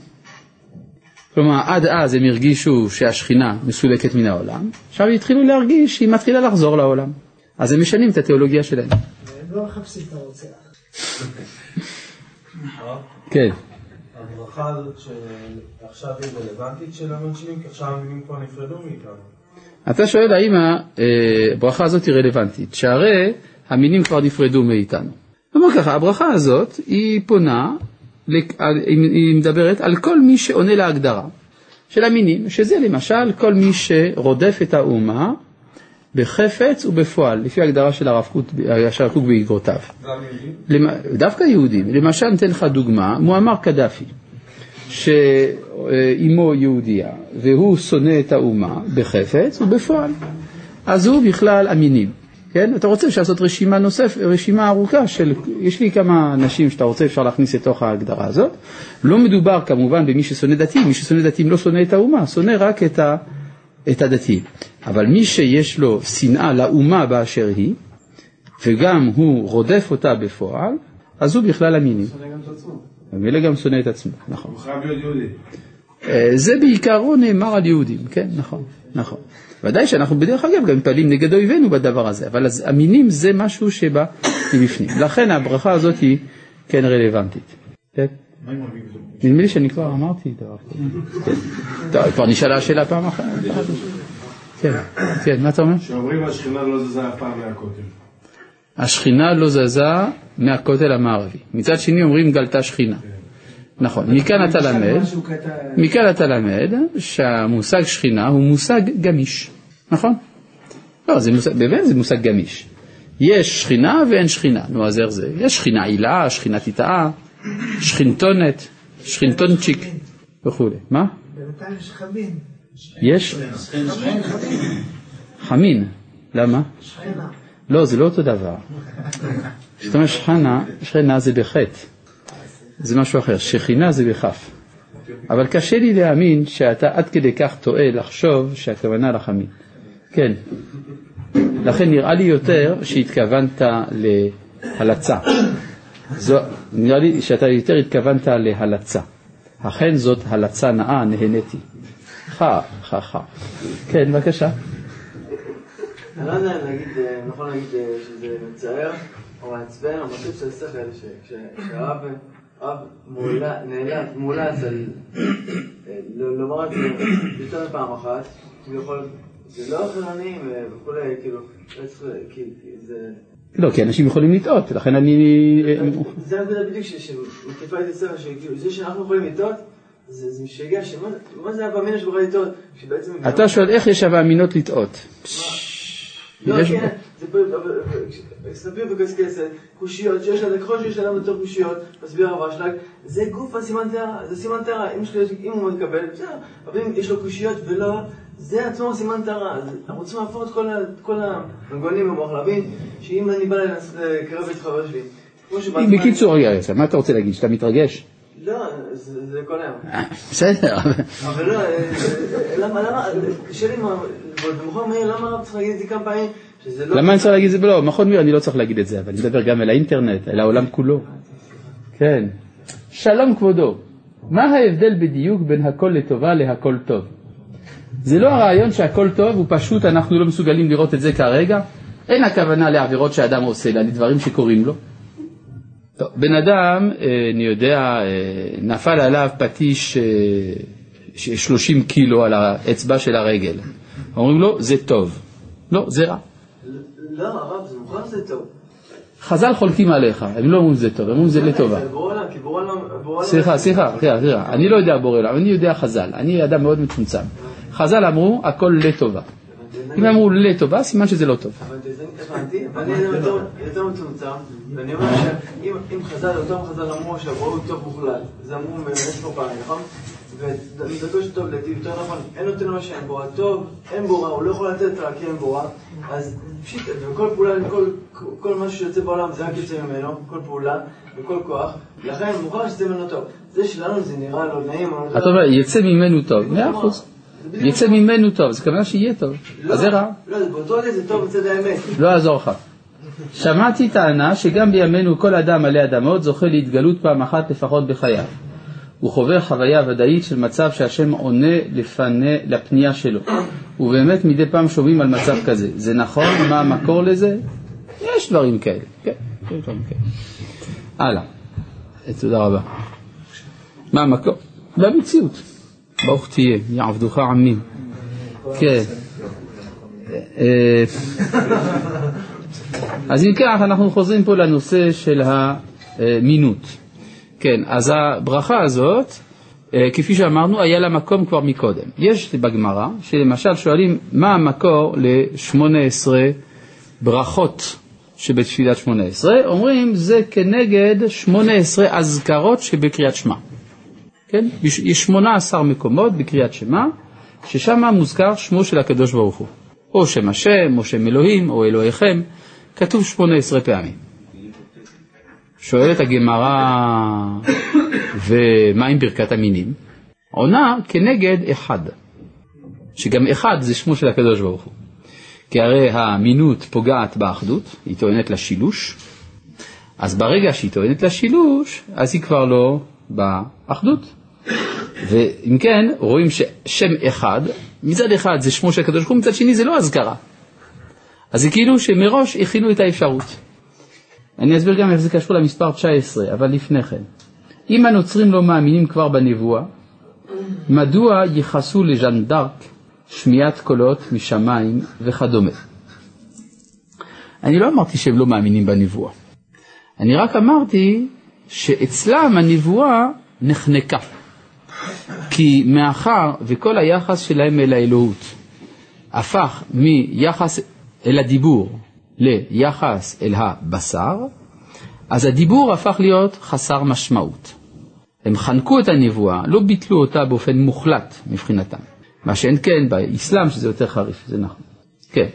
כלומר, עד אז הם הרגישו שהשכינה מסולקת מן העולם, עכשיו התחילו להרגיש שהיא מתחילה לחזור לעולם. אז הם משנים את התיאולוגיה שלהם. הם לא מחפשים את הרוצח. כן. הברכה הזאת שעכשיו היא רלוונטית של המנשימים, כי עכשיו המינים כבר נפרדו מאיתנו. אתה שואל האם הברכה הזאת היא רלוונטית, שהרי המינים כבר נפרדו מאיתנו. כלומר ככה, הברכה הזאת היא פונה, היא מדברת על כל מי שעונה להגדרה של המינים, שזה למשל כל מי שרודף את האומה בחפץ ובפועל, לפי ההגדרה של הרב קוק, הרב קוק באגרותיו. דווקא יהודים, למשל ניתן לך דוגמה, מועמר קדאפי, שאימו יהודייה והוא שונא את האומה בחפץ ובפועל, אז הוא בכלל אמינים, כן? אתה רוצה אפשר לעשות רשימה נוספת, רשימה ארוכה של, יש לי כמה אנשים שאתה רוצה אפשר להכניס לתוך ההגדרה הזאת, לא מדובר כמובן במי ששונא דתיים, מי ששונא דתיים לא שונא את האומה, שונא רק את, ה, את הדתיים, אבל מי שיש לו שנאה לאומה באשר היא, וגם הוא רודף אותה בפועל, אז הוא בכלל אמיני. שונא גם את עצמו. ומילא גם שונא את עצמו, נכון. הוא חייב להיות יהודי. אה, זה בעיקרו נאמר על יהודים, כן, נכון, נכון. ודאי שאנחנו בדרך אגב גם מתפעלים נגד אויבינו בדבר הזה, אבל אז המינים זה משהו שבא מבפנים. לכן הברכה הזאת היא כן רלוונטית. כן? נדמה לי שאני כבר אמרתי דבר כזה. כן. טוב, כבר נשאלה השאלה פעם אחת. כן, כן, מה אתה אומר? שאומרים השכינה לא זזה אף פעם מהכותל. השכינה לא זזה מהכותל המערבי. מצד שני אומרים גלתה שכינה. נכון, מכאן אתה למד. מכאן אתה למד שהמושג שכינה הוא מושג גמיש, נכון? לא, זה מושג, באמת זה מושג גמיש. יש שכינה ואין שכינה, נו אז איך זה? יש שכינה עילה, שכינה תיטאה, שכינתונת, שכינתונצ'יק וכולי. מה? בינתיים יש חמין. יש? חמין. למה? שכנה. לא, זה לא אותו דבר. כשאתה אומר שכנה, שכנה זה בחטא. זה משהו אחר, שכינה זה בכף. אבל קשה לי להאמין שאתה עד כדי כך טועה לחשוב שהכוונה לחמין. כן. לכן נראה לי יותר שהתכוונת להלצה. זו, נראה לי שאתה יותר התכוונת להלצה. אכן זאת הלצה נאה, נהניתי. חה, חה, חה. כן, בבקשה. אני לא יודע להגיד, אה, נכון להגיד אה, שזה מצער או מעצבן או מצב של שכל, ש- כש- כשהרב הרב מולה- נאלץ, מואלץ על אה, לומר את זה יותר מפעם אחת, כביכול, זה לא חילונים אה, וכולי, כאילו, לא צריך, זה... לא, כי אנשים יכולים לטעות, לכן אני... זה הנקודה בדיוק ש- שהוא טיפה את הספר, שכאילו זה שאנחנו יכולים לטעות, זה משגע, שמה מה זה הווה אמינא שבכלל לטעות. אתה שואל איך יש הווה אמינות לטעות. לא, כן, זה פה, אבל- אבל- ספיר וקשקשת, קושיות, שיש לה, ככל שיש לאדם יותר קושיות, מסביר הרב אשלג, זה גוף הסימן טהרה, זה סימן טהרה, אם הוא מקבל, בסדר, אבל אם יש לו קושיות ולא, זה עצמו סימן טהרה, אז אנחנו צריכים להפוך את כל המנגונים במוח, להבין שאם אני בא לקרב את חבר שלי, כמו שבעצמם... בקיצור, רגע, מה אתה רוצה להגיד? שאתה מתרגש? לא, זה כל היום. בסדר. אבל לא, אה, אה, למה, למה, קשה לי, מה- במכון מאיר, למה הרב צריך להגיד את זה כמה פעמים? לא... למה אני צריך להגיד את זה? לא, מכון מיר אני לא צריך להגיד את זה, אבל אני מדבר גם אל האינטרנט, אל העולם כולו. כן. שלום כבודו, מה ההבדל בדיוק בין הכל לטובה להכל טוב? זה לא הרעיון שהכל טוב, הוא פשוט אנחנו לא מסוגלים לראות את זה כרגע? אין הכוונה לעבירות שאדם עושה, אלא לדברים שקורים לו. טוב, בן אדם, אה, אני יודע, אה, נפל עליו פטיש אה, ש- 30 קילו על האצבע של הרגל. אומרים לו, זה טוב. לא, זה רע. לא, הרב, זה מוכרח שזה טוב. חז"ל חולקים עליך, הם לא אומרים שזה טוב, הם אומרים זה לטובה. זה סליחה, סליחה, סליחה, אני לא יודע בורא עולם, אני יודע חז"ל, אני אדם מאוד מצומצם. חז"ל אמרו הכל לטובה. אם אמרו לטובה, סימן שזה לא טוב. אבל זה- הבנתי, אבל אני אדם יותר- מצומצם, ואני אומר שאם אם חז"ל, אותם חז"ל אמרו שהבורא הוא טוב מוחלט, זה אמרו מאיפה פעם, נכון? ודרכו של טוב לדעתי יותר נכון, אין נותן מה שאין בורא, טוב, אין בורא, הוא לא יכול לתת רק כי אין בורא, אז פשיט, וכל פעולה, כל, כל משהו שיוצא בעולם זה רק יוצא ממנו, כל פעולה וכל כוח, לכן מוכרח שזה ממנו טוב. זה שלנו זה נראה לא נעים, אתה אומר, יצא ממנו טוב, מאה אחוז. יצא ממנו טוב, זה כוונה שיהיה טוב. אז זה רע, לא, באותו רגע זה טוב בצד האמת. לא יעזור לך. שמעתי טענה שגם בימינו כל אדם עלי אדמות זוכה להתגלות פעם אחת לפחות בחייו. הוא חווה חוויה ודאית של מצב שהשם עונה לפני, לפנייה שלו. ובאמת מדי פעם שומעים על מצב כזה. זה נכון? מה המקור לזה? יש דברים כאלה. כן, יש דברים כאלה. הלאה. תודה רבה. מה המקור? במציאות. ברוך תהיה, יעבדוך עמים. כן. אה, אז אם כך, אנחנו חוזרים פה לנושא של המינות. כן, אז הברכה הזאת, אה, כפי שאמרנו, היה לה מקום כבר מקודם. יש בגמרא, שלמשל שואלים מה המקור ל-18 ברכות שבתפילת 18, אומרים זה כנגד 18 אזכרות שבקריאת שמע. כן? יש יש 18 מקומות בקריאת שמע, ששם מוזכר שמו של הקדוש ברוך הוא. או שם השם, או שם אלוהים, או אלוהיכם, כתוב 18 פעמים. שואלת הגמרא, ומה עם ברכת המינים? עונה כנגד אחד, שגם אחד זה שמו של הקדוש ברוך הוא. כי הרי המינות פוגעת באחדות, היא טוענת לשילוש, אז ברגע שהיא טוענת לשילוש, אז היא כבר לא באחדות. ואם כן, רואים ששם אחד, מצד אחד זה שמו של הקדוש ברוך הוא, מצד שני זה לא אזכרה. אז זה כאילו שמראש הכינו את האפשרות. אני אסביר גם איך זה קשור למספר 19, אבל לפני כן. אם הנוצרים לא מאמינים כבר בנבואה, מדוע ייחסו לז'אן דארק שמיעת קולות משמיים וכדומה? אני לא אמרתי שהם לא מאמינים בנבואה. אני רק אמרתי שאצלם הנבואה נחנקה. כי מאחר וכל היחס שלהם אל האלוהות הפך מיחס אל הדיבור ליחס אל הבשר, אז הדיבור הפך להיות חסר משמעות. הם חנקו את הנבואה, לא ביטלו אותה באופן מוחלט מבחינתם. מה שאין כן באסלאם שזה יותר חריף, זה נכון. כן.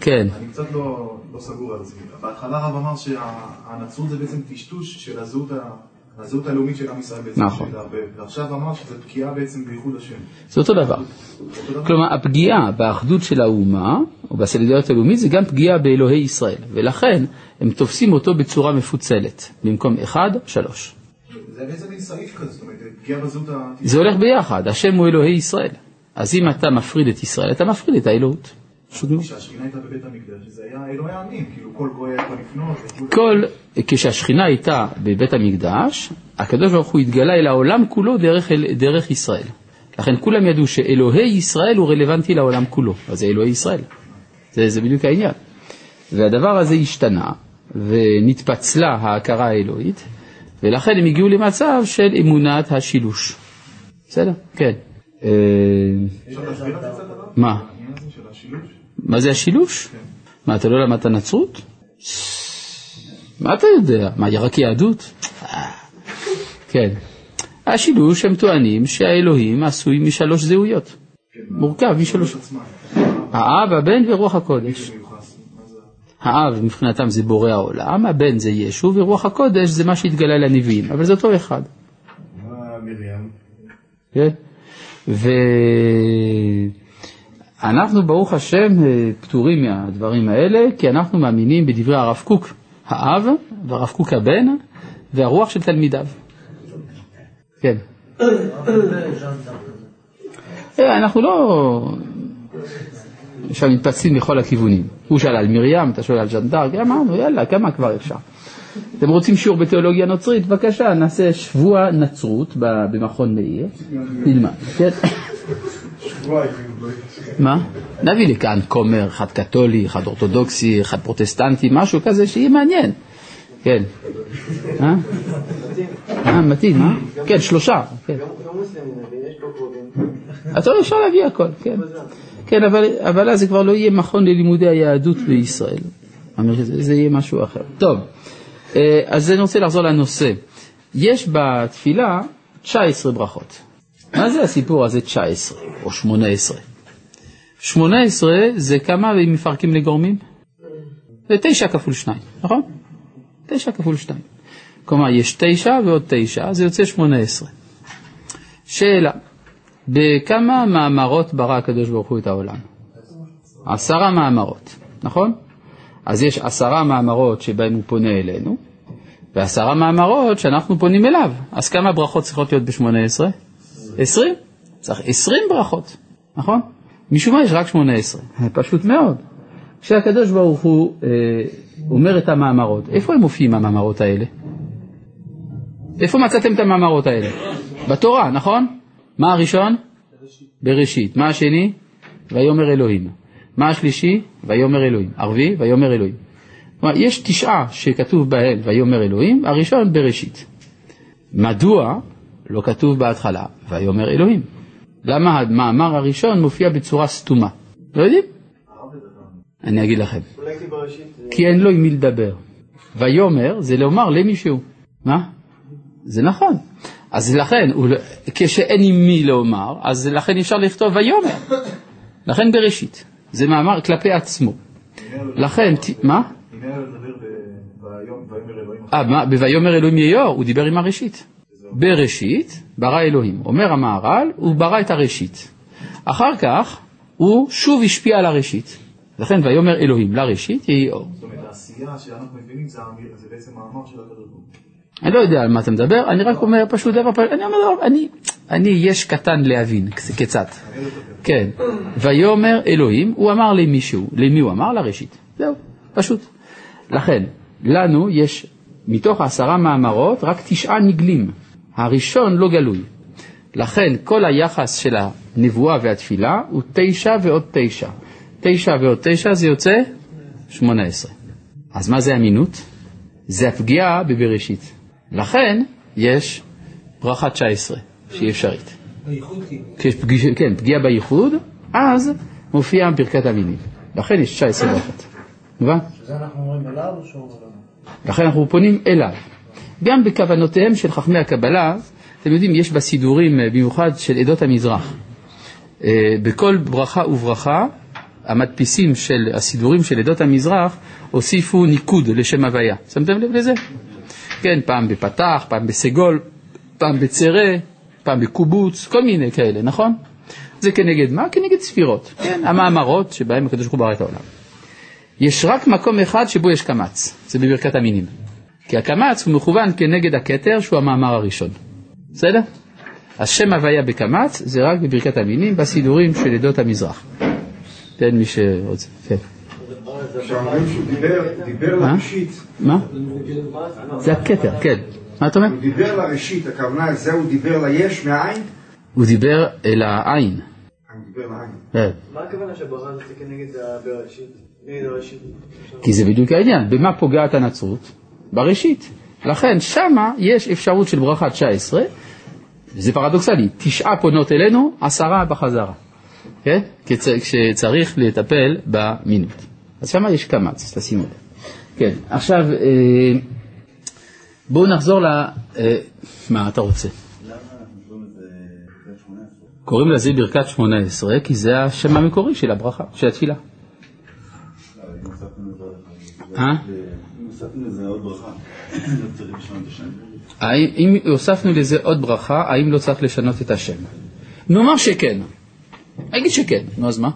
כן. אני קצת לא, לא סגור על זה. בהתחלה הרב אמר שהנצרות זה בעצם טשטוש של הזהות, ה... הזהות הלאומית של עם ישראל בעצם. נכון. ועכשיו אמר שזה פגיעה בעצם בייחוד השם. זה אותו דבר. כלומר, הפגיעה באחדות של האומה, או בסולידריות הלאומית, זה גם פגיעה באלוהי ישראל. ולכן, הם תופסים אותו בצורה מפוצלת. במקום אחד, שלוש. זה בעצם מין סעיף כזה, זאת אומרת, פגיעה בזהות ה... זה הולך ביחד, השם הוא אלוהי ישראל. אז אם אתה מפריד את ישראל, אתה מפריד את האלוהות. כשהשכינה הייתה בבית המקדש, זה היה אלוהי העמים, כאילו כל גוי היה יכול לפנות. כל, כשהשכינה הייתה בבית המקדש, הקדוש ברוך הוא התגלה אל העולם כולו דרך, דרך ישראל. לכן כולם ידעו שאלוהי ישראל הוא רלוונטי לעולם כולו, אז זה אלוהי ישראל. זה, זה בדיוק העניין. והדבר הזה השתנה, ונתפצלה ההכרה האלוהית, ולכן הם הגיעו למצב של אמונת השילוש. בסדר? כן. מה? העניין הזה של השילוש? מה זה השילוש? מה, אתה לא למדת נצרות? מה אתה יודע? מה, רק יהדות? אה, כן. השילוש, הם טוענים שהאלוהים עשוי משלוש זהויות. מורכב משלוש. האב, הבן ורוח הקודש. האב מבחינתם זה בורא העולם, הבן זה ישו, ורוח הקודש זה מה שהתגלה לנביאים, אבל זה אותו אחד. מה מרים? כן? ואנחנו ברוך השם אה, פטורים מהדברים האלה, כי אנחנו מאמינים בדברי הרב קוק האב והרב קוק הבן והרוח של תלמידיו. כן. אה, אנחנו לא שם מתפצלים לכל הכיוונים. הוא שאל על מרים, אתה שואל על ז'אן דארק, אמרנו יאללה, כמה כבר אפשר. אתם רוצים שיעור בתיאולוגיה נוצרית? בבקשה, נעשה שבוע נצרות במכון מאיר, נלמד, כן? מה? נביא לכאן כומר, אחד קתולי, אחד אורתודוקסי, אחד פרוטסטנטי, משהו כזה שיהיה מעניין. כן. אה? אה, מתאים, אה? כן, שלושה. כן. אתה רואה, אפשר להביא הכל, כן. כן, אבל, אז זה כבר לא יהיה מכון ללימודי היהדות בישראל. זה, זה יהיה משהו אחר. טוב, אה, אז אני רוצה לחזור לנושא. יש בתפילה 19 ברכות. מה זה הסיפור הזה 19 או 18? 18 זה כמה אם מפרקים לגורמים? זה 9 כפול 2, נכון? 9 כפול 2. כלומר, יש 9 ועוד 9, זה יוצא 18. שאלה, בכמה מאמרות ברא הקדוש ברוך הוא את העולם? עשרה מאמרות, נכון? אז יש עשרה מאמרות שבהם הוא פונה אלינו, ועשרה מאמרות שאנחנו פונים אליו. אז כמה ברכות צריכות להיות בשמונה עשרה? עשרים. צריך עשרים ברכות, נכון? משום מה יש רק שמונה עשרה, פשוט מאוד. כשהקדוש ברוך הוא אה, אומר את המאמרות, איפה הם מופיעים המאמרות האלה? איפה מצאתם את המאמרות האלה? בתורה, נכון? מה הראשון? בראשית. מה השני? ויאמר אלוהים. מה השלישי? ויאמר אלוהים. ערבי? ויאמר אלוהים. כלומר, יש תשעה שכתוב בהם ויאמר אלוהים, הראשון בראשית. מדוע לא כתוב בהתחלה ויאמר אלוהים? למה המאמר הראשון מופיע בצורה סתומה? לא יודעים? אני אגיד לכם. כי אין לו עם מי לדבר. ויאמר זה לומר למישהו. מה? זה נכון. אז לכן, לא- כשאין עם מי לומר, אז לכן אפשר לכתוב ויאמר. לכן בראשית. זה מאמר כלפי עצמו. לכן, מה? אה, ב"ויאמר אלוהים יהיה אור", הוא דיבר עם הראשית. בראשית ברא אלוהים. אומר המהר"ל, הוא ברא את הראשית. אחר כך, הוא שוב השפיע על הראשית. לכן ויאמר אלוהים לראשית יהי אור. זאת אומרת, העשייה שאנחנו מבינים זה בעצם מאמר של הקדוש ברוך. אני לא יודע על מה אתה מדבר, אני רק אומר פשוט דבר פשוט, אני אומר, דבר, אני, אני יש קטן להבין, כיצד. כן, ויאמר אלוהים, הוא אמר למישהו, למי הוא אמר? לראשית. זהו, פשוט. לכן, לנו יש מתוך עשרה מאמרות רק תשעה נגלים. הראשון לא גלוי. לכן כל היחס של הנבואה והתפילה הוא תשע ועוד תשע. תשע ועוד תשע זה יוצא שמונה עשרה. אז מה זה אמינות? זה הפגיעה בבראשית. לכן יש ברכה 19 שהיא אפשרית. בייחוד. כשיש כן, פגיעה בייחוד, אז מופיעה ברכת המינים. לכן יש 19 ברכות. מובן? שזה אנחנו אומרים אליו או שהוא אומר לנו? לכן אנחנו פונים אליו. גם בכוונותיהם של חכמי הקבלה, אתם יודעים, יש בסידורים, אה, במיוחד של עדות המזרח, אה, בכל ברכה וברכה, המדפיסים של הסידורים של עדות המזרח הוסיפו ניקוד לשם הוויה. שמתם לב לזה? כן, פעם בפתח, פעם בסגול, פעם בצרה, פעם בקובוץ, כל מיני כאלה, נכון? זה כנגד מה? כנגד ספירות, כן, המאמרות שבהם הקדוש ברוך הוא ברא את העולם. יש רק מקום אחד שבו יש קמץ, זה בברכת המינים. כי הקמץ הוא מכוון כנגד הכתר שהוא המאמר הראשון. בסדר? אז שם הוויה בקמץ זה רק בברכת המינים בסידורים של עדות המזרח. תן מי שרוצה, כן. כשאומרים שהוא דיבר, דיבר מה? לראשית, מה? זה הכתר, כן. מה אתה אומר? הוא דיבר לראשית, הכוונה זה הוא דיבר ליש מהעין? הוא דיבר אל העין. הוא דיבר לעין. כן. מה הכוונה שהברכה הזאת היא כנגד הראשית? כי זה בדיוק העניין. במה פוגעת הנצרות? בראשית. לכן שמה יש אפשרות של ברכה 19, וזה פרדוקסלי, תשעה פונות אלינו, עשרה בחזרה. כן? כשצריך לטפל במינות. אז שמה יש קמץ, תשימו לב. כן, עכשיו אה, בואו נחזור ל... אה, מה אתה רוצה? קוראים לזה ברכת 18? קוראים לזה ברכת 18 כי זה השם המקורי של הברכה, של התפילה. אה? אם הוספנו לזה עוד ברכה, לא אם הוספנו לזה עוד ברכה, האם לא צריך לשנות את השם? נאמר שכן. נגיד שכן, נו אז מה?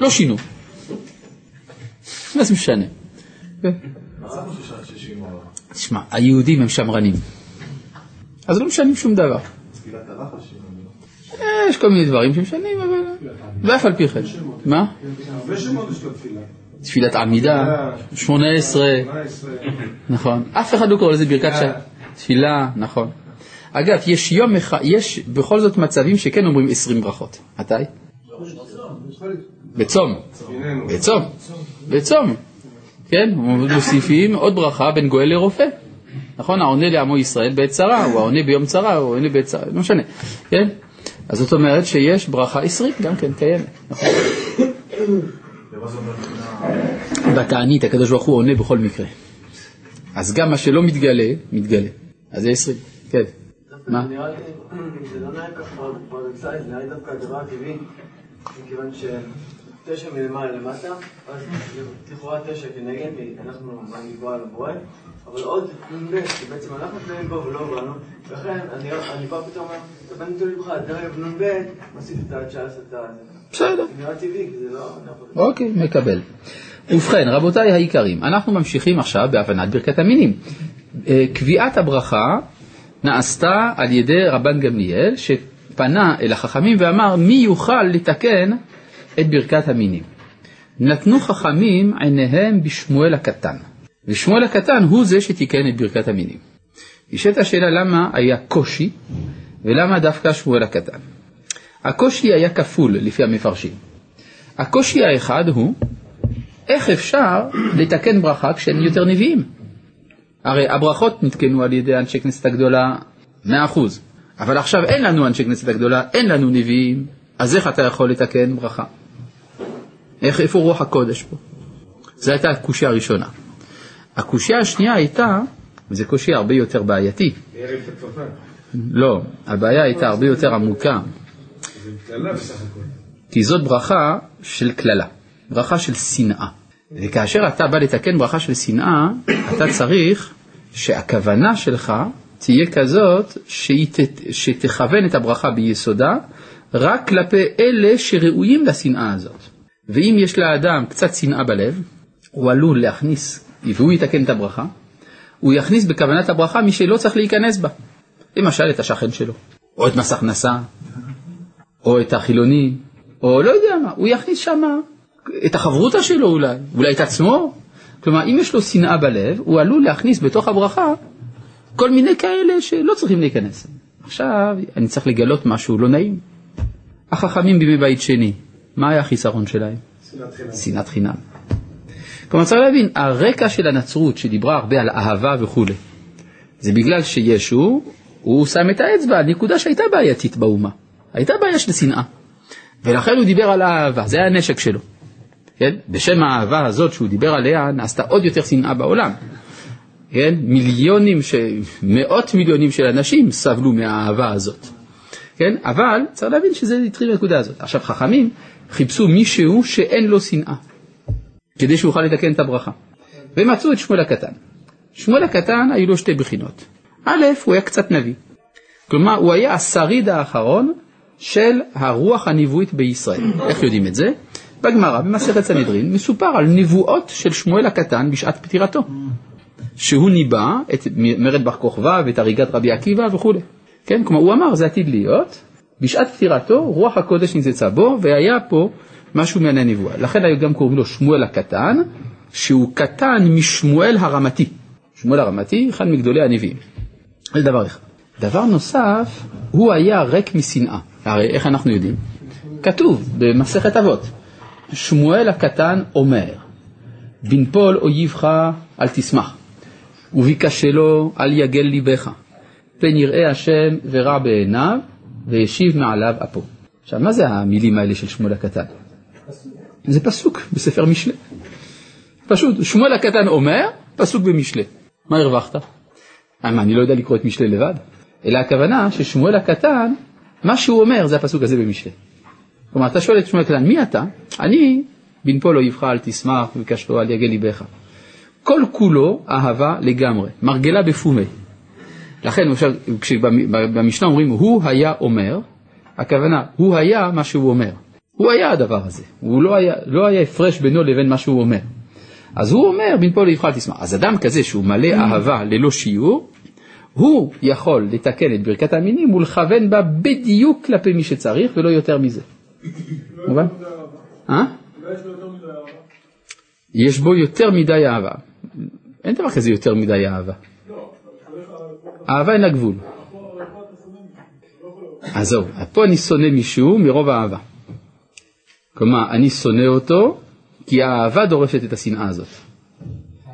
לא שינו. מה זה משנה? תשמע, היהודים הם שמרנים. אז לא משנים שום דבר. אה, יש כל מיני דברים שמשנים, אבל... ואף על פי כן. מה? הרבה שמות יש לתפילה. תפילת עמידה, 18, נכון. אף אחד לא קורא לזה ברכת ש... תפילה, נכון. אגב, יש יום אחד, יש בכל זאת מצבים שכן אומרים 20 ברכות. מתי? בצום. בצום. בצום. כן, מוסיפים עוד ברכה בין גואל לרופא. נכון? העונה לעמו ישראל בעת צרה, הוא העונה ביום צרה, הוא העונה בעת צרה, לא משנה. כן? אז זאת אומרת שיש ברכה עשרית גם כן קיימת. נכון? בתענית הקדוש ברוך הוא עונה בכל מקרה. אז גם מה שלא מתגלה, מתגלה. אז זה עשרים. כן. מה? נראה לי, זה לא נראה ככה פרדוקסלי, זה נראה דווקא הדבר הטבעי, מכיוון שתשע מלמעלה למטה, אז לכאורה תשע כנגד, אנחנו לגבוה על הבורא, אבל עוד נ"ב, כי בעצם אנחנו תלויים בו ולא באנו, ולכן אני בא פתאום אתה בן תלוי בך, דרג נ"ב, מוסיף את ה-19 את ה... בסדר. נראה טבעי, זה לא... לא- אוקיי, מקבל. ובכן, רבותיי היקרים, אנחנו ממשיכים עכשיו בהבנת ברכת המינים. אה, קביעת הברכה נעשתה על ידי רבן גמליאל, שפנה אל החכמים ואמר, מי יוכל לתקן את ברכת המינים? נתנו חכמים עיניהם בשמואל הקטן, ושמואל הקטן הוא זה שתיקן את ברכת המינים. נשאלת השאלה למה היה קושי, ולמה דווקא שמואל הקטן. הקושי היה כפול לפי המפרשים. הקושי האחד הוא, איך אפשר לתקן ברכה כשאין יותר נביאים? הרי הברכות נתקנו על ידי אנשי כנסת הגדולה 100%, אבל עכשיו אין לנו אנשי כנסת הגדולה, אין לנו נביאים, אז איך אתה יכול לתקן ברכה? איך, איפה רוח הקודש פה? זו הייתה הקושיה הראשונה. הקושיה השנייה הייתה, וזו קושיה הרבה יותר בעייתי. לא, הבעיה הייתה הרבה יותר עמוקה, זה קללה בסך הכל. כי זאת ברכה של קללה, ברכה של שנאה. וכאשר אתה בא לתקן ברכה של שנאה, אתה צריך שהכוונה שלך תהיה כזאת שהיא ת, שתכוון את הברכה ביסודה רק כלפי אלה שראויים לשנאה הזאת. ואם יש לאדם קצת שנאה בלב, הוא עלול להכניס, והוא יתקן את הברכה, הוא יכניס בכוונת הברכה מי שלא צריך להיכנס בה. למשל את השכן שלו, או את מס הכנסה, או את החילוני, או לא יודע מה, הוא יכניס שם את החברותא שלו אולי, אולי את עצמו. כלומר, אם יש לו שנאה בלב, הוא עלול להכניס בתוך הברכה כל מיני כאלה שלא צריכים להיכנס. עכשיו, אני צריך לגלות משהו לא נעים. החכמים בימי בית שני, מה היה החיסרון שלהם? שנאת חינם. שנאת חינם. כלומר, צריך להבין, הרקע של הנצרות שדיברה הרבה על אהבה וכולי, זה בגלל שישו, הוא שם את האצבע על נקודה שהייתה בעייתית באומה. הייתה בעיה של שנאה. ולכן הוא דיבר על האהבה, זה היה הנשק שלו. כן? בשם האהבה הזאת שהוא דיבר עליה, נעשתה עוד יותר שנאה בעולם. כן? מיליונים, ש... מאות מיליונים של אנשים סבלו מהאהבה הזאת. כן? אבל צריך להבין שזה התחיל בנקודה הזאת. עכשיו חכמים חיפשו מישהו שאין לו שנאה, כדי שהוא יוכל לתקן את הברכה. ומצאו את שמואל הקטן. שמואל הקטן היו לו שתי בחינות. א', הוא היה קצת נביא. כלומר, הוא היה השריד האחרון של הרוח הנבואית בישראל. איך יודעים את זה? בגמרא, במסכת סנהדרין, מסופר על נבואות של שמואל הקטן בשעת פטירתו. שהוא ניבא את מרד בר כוכבא ואת הריגת רבי עקיבא וכולי. כן, כלומר הוא אמר זה עתיד להיות, בשעת פטירתו רוח הקודש נצצה בו והיה פה משהו מעניין הנבואה. לכן היו גם קוראים לו שמואל הקטן, שהוא קטן משמואל הרמתי. שמואל הרמתי, אחד מגדולי הנביאים. זה דבר אחד. דבר נוסף, הוא היה ריק משנאה. הרי איך אנחנו יודעים? כתוב במסכת אבות, שמואל הקטן אומר, בנפול אויבך אל תשמח, וביקשלו אל יגל ליבך, פן יראה השם ורע בעיניו, וישיב מעליו אפו. עכשיו, מה זה המילים האלה של שמואל הקטן? זה פסוק בספר משלי. פשוט, שמואל הקטן אומר, פסוק במשלי. מה הרווחת? אה, אני לא יודע לקרוא את משלי לבד? אלא הכוונה ששמואל הקטן, מה שהוא אומר זה הפסוק הזה במשלי. כלומר, אתה שואל את שמואל הקטן, מי אתה? אני, בנפול אויבך אל תשמח, וביקשתו אל יגל ליבך. כל כולו אהבה לגמרי, מרגלה בפומי. לכן, כשבמשנה אומרים הוא היה אומר, הכוונה, הוא היה מה שהוא אומר. הוא היה הדבר הזה, הוא לא היה, לא היה הפרש בינו לבין מה שהוא אומר. אז הוא אומר, בנפול אויבך אל תשמח. אז אדם כזה שהוא מלא אהבה ללא שיעור, הוא יכול לתקן את ברכת המינים ולכוון בה בדיוק כלפי מי שצריך ולא יותר מזה. מובן? אה? יש בו יותר מדי אהבה. אין דבר כזה יותר מדי אהבה. אהבה אין לה גבול. אז זהו, פה אני שונא מישהו מרוב האהבה. כלומר, אני שונא אותו כי האהבה דורשת את השנאה הזאת.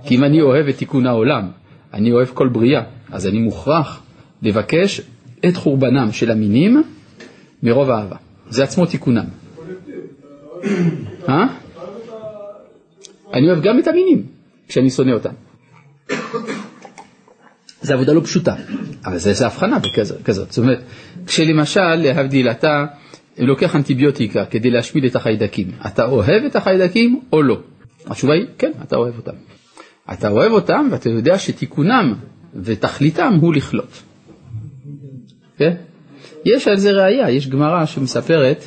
כי אם אני אוהב את תיקון העולם, אני אוהב כל בריאה, אז אני מוכרח לבקש את חורבנם של המינים מרוב אהבה. זה עצמו תיקונם. אה? אני אוהב גם את המינים כשאני שונא אותם. זו עבודה לא פשוטה, אבל זה הבחנה כזאת. זאת אומרת, כשלמשל, להבדיל, אתה לוקח אנטיביוטיקה כדי להשמיד את החיידקים, אתה אוהב את החיידקים או לא? התשובה היא, כן, אתה אוהב אותם. אתה אוהב אותם ואתה יודע שתיקונם ותכליתם הוא לכלות. כן? יש על זה ראייה, יש גמרא שמספרת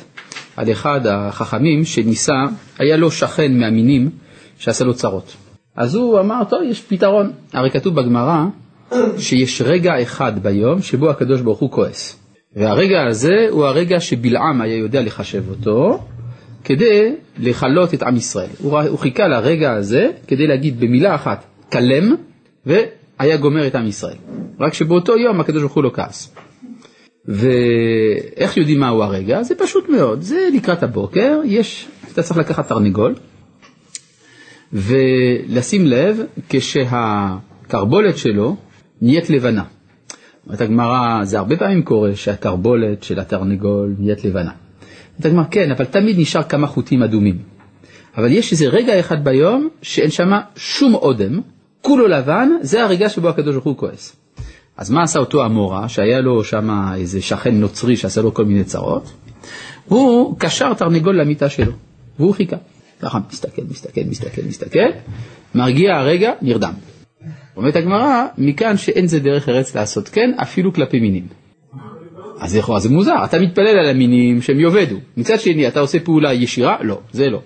על אחד החכמים שניסה, היה לו שכן מהמינים שעשה לו צרות. אז הוא אמר, טוב, יש פתרון. הרי כתוב בגמרא שיש רגע אחד ביום שבו הקדוש ברוך הוא כועס. והרגע הזה הוא הרגע שבלעם היה יודע לחשב אותו כדי לכלות את עם ישראל. הוא, הוא חיכה לרגע הזה כדי להגיד במילה אחת, כלם, והיה גומר את עם ישראל. רק שבאותו יום הקדוש ברוך הוא לא כעס. ואיך יודעים מהו הרגע? זה פשוט מאוד, זה לקראת הבוקר, יש, אתה צריך לקחת תרנגול ולשים לב כשהקרבולת שלו נהיית לבנה. אומרת הגמרא, זה הרבה פעמים קורה שהקרבולת של התרנגול נהיית לבנה. אומרת הגמרא, כן, אבל תמיד נשאר כמה חוטים אדומים. אבל יש איזה רגע אחד ביום שאין שם שום אודם, כולו לבן, זה הרגע שבו הקדוש ברוך הוא כועס. אז מה עשה אותו אמורה, שהיה לו שם איזה שכן נוצרי שעשה לו כל מיני צרות? הוא קשר תרנגול למיטה שלו, והוא חיכה. ככה מסתכל, מסתכל, מסתכל, מסתכל, מרגיע הרגע, נרדם. אומרת הגמרא, מכאן שאין זה דרך ארץ לעשות כן, אפילו כלפי מינים. אז לכאורה זה מוזר, אתה מתפלל על המינים שהם יאבדו. מצד שני, אתה עושה פעולה ישירה? לא, זה לא.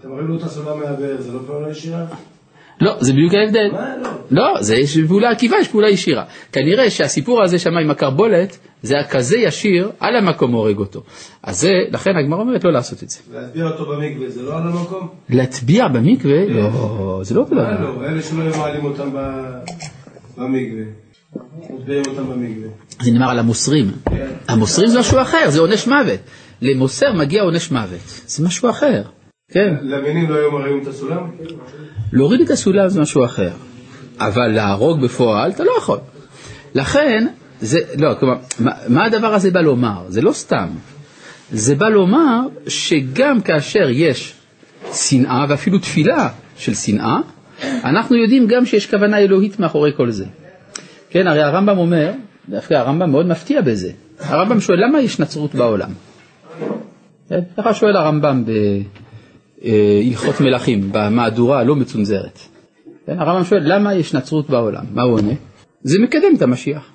אתם רואים לו את הסודה מהבאר, זה לא פעולה ישירה? לא, זה בדיוק ההבדל. לא? לא, זה יש פעולה עקיבה, יש פעולה ישירה. כנראה שהסיפור הזה שם עם הקרבולת, זה היה כזה ישיר, על המקום הורג אותו. אז זה, לכן הגמרא אומרת לא לעשות את זה. להטביע אותו במקווה, זה לא על המקום? להטביע במקווה? לא, זה לא לא? אלה שלא מעלים אותם במקווה. מטביעים אותם במקווה. זה נאמר על המוסרים. המוסרים זה משהו אחר, זה עונש מוות. למוסר מגיע עונש מוות, זה משהו אחר. כן. למינים לא היו מראים את הסולם? להוריד את הסולם זה משהו אחר, אבל להרוג בפועל אתה לא יכול. לכן, זה, לא, כלומר, מה, מה הדבר הזה בא לומר? זה לא סתם. זה בא לומר שגם כאשר יש שנאה ואפילו תפילה של שנאה, אנחנו יודעים גם שיש כוונה אלוהית מאחורי כל זה. כן, הרי הרמב"ם אומר, דווקא הרמב"ם מאוד מפתיע בזה. הרמב"ם שואל למה יש נצרות בעולם? כן, ככה שואל הרמב"ם בהלכות מלכים, במהדורה הלא מצונזרת. כן, הרמב"ם שואל למה יש נצרות בעולם? מה הוא עונה? זה מקדם את המשיח.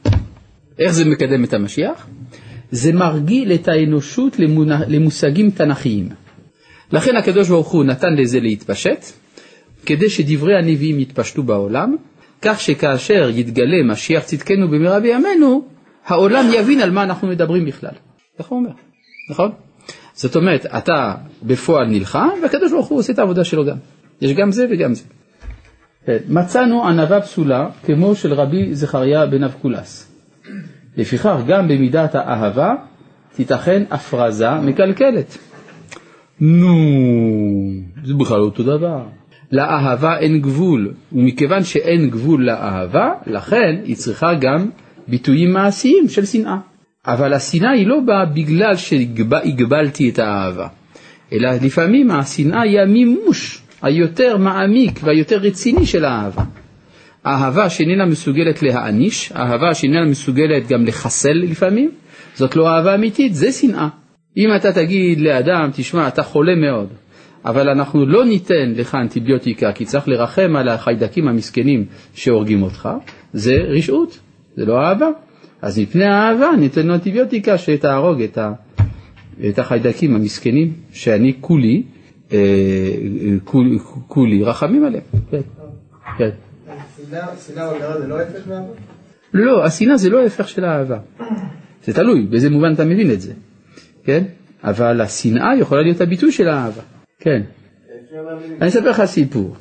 איך זה מקדם את המשיח? זה מרגיל את האנושות למושגים תנכיים. לכן הקדוש ברוך הוא נתן לזה להתפשט, כדי שדברי הנביאים יתפשטו בעולם, כך שכאשר יתגלה משיח צדקנו במהרה בימינו, העולם יבין על מה אנחנו מדברים בכלל. כך הוא אומר, נכון? זאת אומרת, אתה בפועל נלחם, והקדוש ברוך הוא עושה את העבודה שלו גם. יש גם זה וגם זה. כן, מצאנו ענווה פסולה כמו של רבי זכריה בן אבקולס. לפיכך גם במידת האהבה תיתכן הפרזה מקלקלת. נו, זה בכלל לא אותו דבר. לאהבה אין גבול, ומכיוון שאין גבול לאהבה, לכן היא צריכה גם ביטויים מעשיים של שנאה. אבל השנאה היא לא באה בגלל שהגבלתי את האהבה, אלא לפעמים השנאה היא המימוש היותר מעמיק והיותר רציני של האהבה. אהבה שאיננה מסוגלת להעניש, אהבה שאיננה מסוגלת גם לחסל לפעמים, זאת לא אהבה אמיתית, זה שנאה. אם אתה תגיד לאדם, תשמע, אתה חולה מאוד, אבל אנחנו לא ניתן לך אנטיביוטיקה כי צריך לרחם על החיידקים המסכנים שהורגים אותך, זה רשעות, זה לא אהבה. אז מפני האהבה ניתן לו אנטיביוטיקה שתהרוג את, ה, את החיידקים המסכנים שאני כולי, אה, כולי, כולי רחמים עליהם. כן, כן. שנאה או גרה זה לא מאהבה? לא, השנאה זה לא ההפך של האהבה. זה תלוי, באיזה מובן אתה מבין את זה, כן? אבל השנאה יכולה להיות הביטוי של האהבה, כן. אני אספר לך סיפור.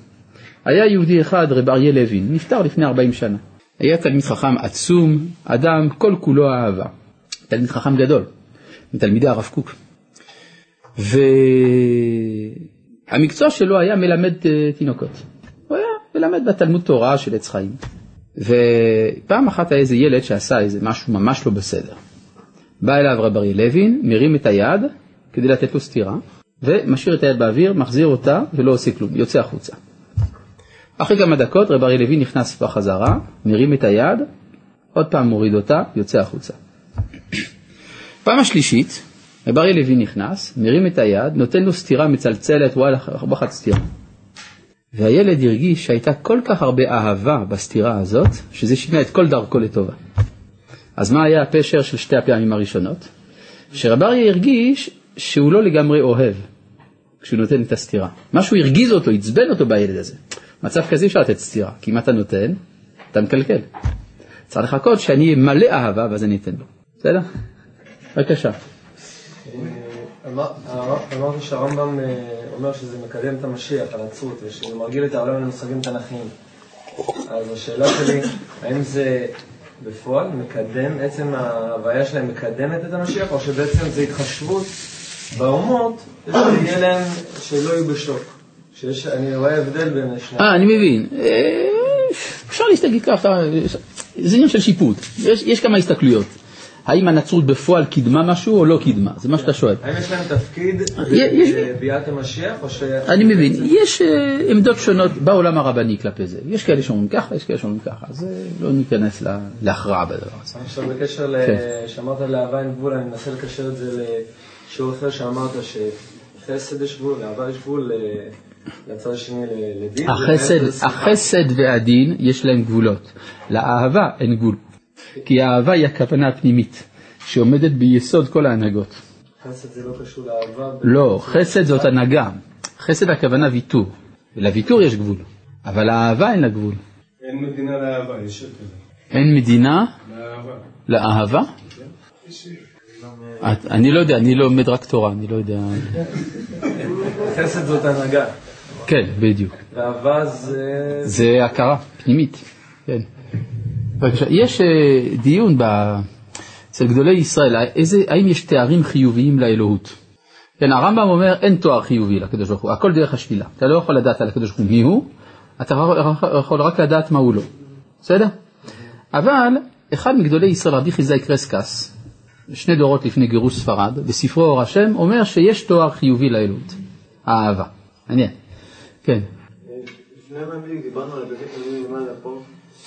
היה יהודי אחד, רב אריה לוין, נפטר לפני 40 שנה. היה תלמיד חכם עצום, אדם כל כולו אהבה. תלמיד חכם גדול, מתלמידי הרב קוק. והמקצוע שלו היה מלמד אה, תינוקות. הוא היה מלמד בתלמוד תורה של עץ חיים. ופעם אחת היה איזה ילד שעשה איזה משהו ממש לא בסדר. בא אליו רב אריה לוין, מרים את היד כדי לתת לו סטירה, ומשאיר את היד באוויר, מחזיר אותה ולא עושה כלום, יוצא החוצה. אחרי כמה דקות רב אריה לוין נכנס בחזרה, מרים את היד, עוד פעם מוריד אותה, יוצא החוצה. פעם השלישית, רב אריה לוין נכנס, מרים את היד, נותן לו סטירה מצלצלת, וואלה, ארבחת סטירה. והילד הרגיש שהייתה כל כך הרבה אהבה בסתירה הזאת, שזה שינה את כל דרכו לטובה. אז מה היה הפשר של שתי הפעמים הראשונות? שרב אריה הרגיש שהוא לא לגמרי אוהב כשהוא נותן את הסתירה. משהו הרגיז אותו, עצבן אותו בילד הזה. מצב כזה אפשר לתת סתירה, כי אם אתה נותן, אתה מקלקל. צריך לחכות שאני אהיה מלא אהבה ואז אני אתן לו. בסדר? בבקשה. אמר- אמרתי שהרמב"ם אה, אומר שזה מקדם את המשיח, הנצרות, ושזה מרגיל את העולם למושגים תנכיים. אז השאלה שלי, האם זה בפועל מקדם, עצם ההוויה שלהם מקדמת את המשיח, או שבעצם זה התחשבות באומות, שיהיה להם, שלא יהיו בשוק. שיש, אני רואה הבדל בין השניים. אה, אני מבין. אה, אפשר להסתכל ככה, זה עניין של שיפוט. יש, יש כמה הסתכלויות. האם הנצרות בפועל קידמה משהו או לא קידמה? זה מה שאתה שואל. האם יש להם תפקיד בביאת המשיח, או ש... אני מבין, יש אה, עמדות שונות בעולם הרבני כלפי זה. יש כאלה שאומרים ככה, יש כאלה שאומרים ככה. אז אה, לא ניכנס לה- להכרעה בדבר הזה. עכשיו בקשר ל... כן. שאמרת לאהבה אין גבול, אני מנסה לקשר את זה לשיעור אחר שאמרת שחסד יש גבול, לאהבה יש גבול, ל- לצד השני ל- לדין. החסד. החסד והדין יש להם גבולות. לאהבה אין גבול. כי האהבה היא הכוונה הפנימית, שעומדת ביסוד כל ההנהגות. חסד זה לא קשור לאהבה. לא, חסד זאת הנהגה. חסד הכוונה ויתור. ולוויתור יש גבול. אבל לאהבה אין לה גבול. אין מדינה לאהבה, יש שיר כזה. אין מדינה לאהבה. לאהבה? את- אני לא יודע, אני לומד רק תורה, אני לא יודע. חסד זאת הנהגה, כן, בדיוק. ואהבה זה... זה הכרה פנימית, כן. בבקשה, יש אה, דיון אצל גדולי ישראל, איזה, האם יש תארים חיוביים לאלוהות? כן, הרמב"ם אומר אין תואר חיובי לקדוש ברוך הוא, הכל דרך השלילה. אתה לא יכול לדעת על הקדוש ברוך הוא מי הוא, אתה יכול רק לדעת מה הוא לא, בסדר? אבל אחד מגדולי ישראל, רבי חיזאי קרסקס, שני דורות לפני גירוש ספרד, בספרו אור השם, אומר שיש תואר חיובי לאלוהות, האהבה. מעניין. כן. לפני בדיוק דיברנו על הבגדים כלולים למעלה פה,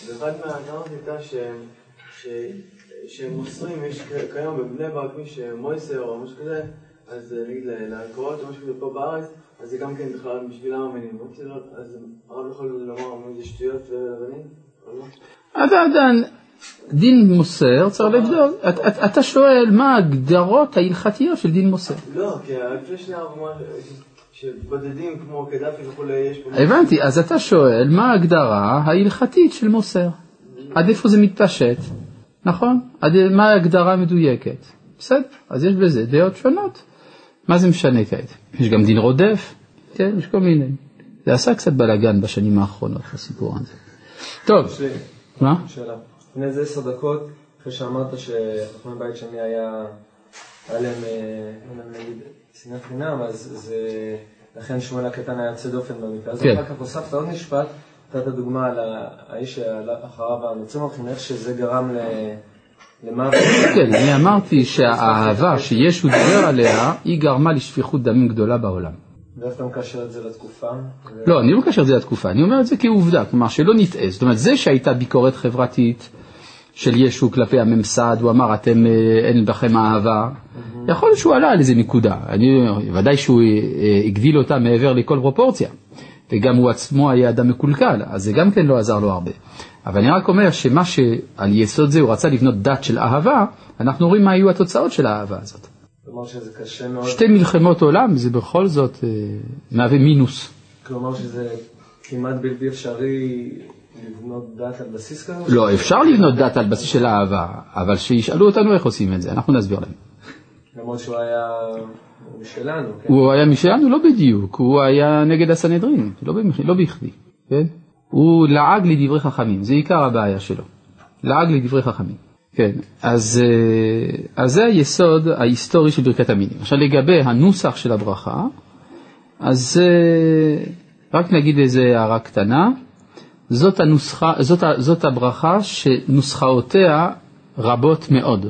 ואחת מהטענות הייתה שהם, מוסרים, יש כיום בבני ברק מי שמויסר או משהו כזה, אז נגיד ל- לעקרות או משהו כזה פה בארץ, אז זה גם כן בכלל בשבילם המניעים. רציתי לראות, אז הרב יכול לומר אם זה שטויות ולבנים? או לא? עדיין, דין מוסר, צריך לבדוק. את- את- אתה שואל מה ההגדרות ההלכתיות של דין מוסר. לא, כי לפני שנייה הוא אמר שבודדים כמו קדאפי וכולי, יש פה... הבנתי, אז אתה שואל מה ההגדרה ההלכתית של מוסר. עד איפה זה מתפשט, נכון? עד מה ההגדרה המדויקת. בסדר, אז יש בזה דעות שונות. מה זה משנה כעת? יש גם דין רודף, כן, יש כל מיני. זה עשה קצת בלאגן בשנים האחרונות, הסיפור הזה. טוב, יש לי מה? שאלה. לפני איזה עשר דקות, אחרי שאמרת שחכמי בית שני היה, היה להם, אה, נגיד, שנאת חינם, אז זה, לכן שמואל הקטן היה יוצא דופן במקרה הזה. כן. אחר כך הוספת עוד משפט, נתת דוגמה על האיש שאחריו המצרים הולכים, איך שזה גרם ל... למוות. כן, אני אמרתי שהאהבה שישו דיבר עליה, היא גרמה לשפיכות דמים גדולה בעולם. ואיך אתה מקשר את זה לתקופה? לא, אני לא מקשר את זה לתקופה, אני אומר את זה כעובדה, כלומר שלא נטעה. זאת אומרת, זה שהייתה ביקורת חברתית של ישו כלפי הממסד, הוא אמר, אתם, אה, אין בכם אהבה, יכול להיות שהוא עלה על איזה נקודה, אני, ודאי שהוא אה, הגדיל אותה מעבר לכל פרופורציה, וגם הוא עצמו היה אדם מקולקל, אז זה גם כן לא עזר לו הרבה. אבל אני רק אומר שמה שעל יסוד זה הוא רצה לבנות דת של אהבה, אנחנו רואים מה היו התוצאות של האהבה הזאת. כלומר שזה קשה מאוד, שתי מלחמות עולם זה בכל זאת אה, מהווה מינוס. כלומר שזה כמעט בלתי אפשרי לבנות דת על בסיס כזה? לא, אפשר לבנות דת על בסיס של אהבה, אבל שישאלו אותנו איך עושים את זה, אנחנו נסביר להם. למרות שהוא היה משלנו, כן? הוא היה משלנו? לא בדיוק, הוא היה נגד הסנהדרין, לא. לא בכדי, כן? הוא לעג לדברי חכמים, זה עיקר הבעיה שלו, לעג לדברי חכמים. כן, אז, אה, אז זה היסוד ההיסטורי של ברכת המינים. עכשיו לגבי הנוסח של הברכה, אז אה, רק נגיד איזה הערה קטנה, זאת, הנוסחה, זאת, זאת הברכה שנוסחאותיה רבות מאוד,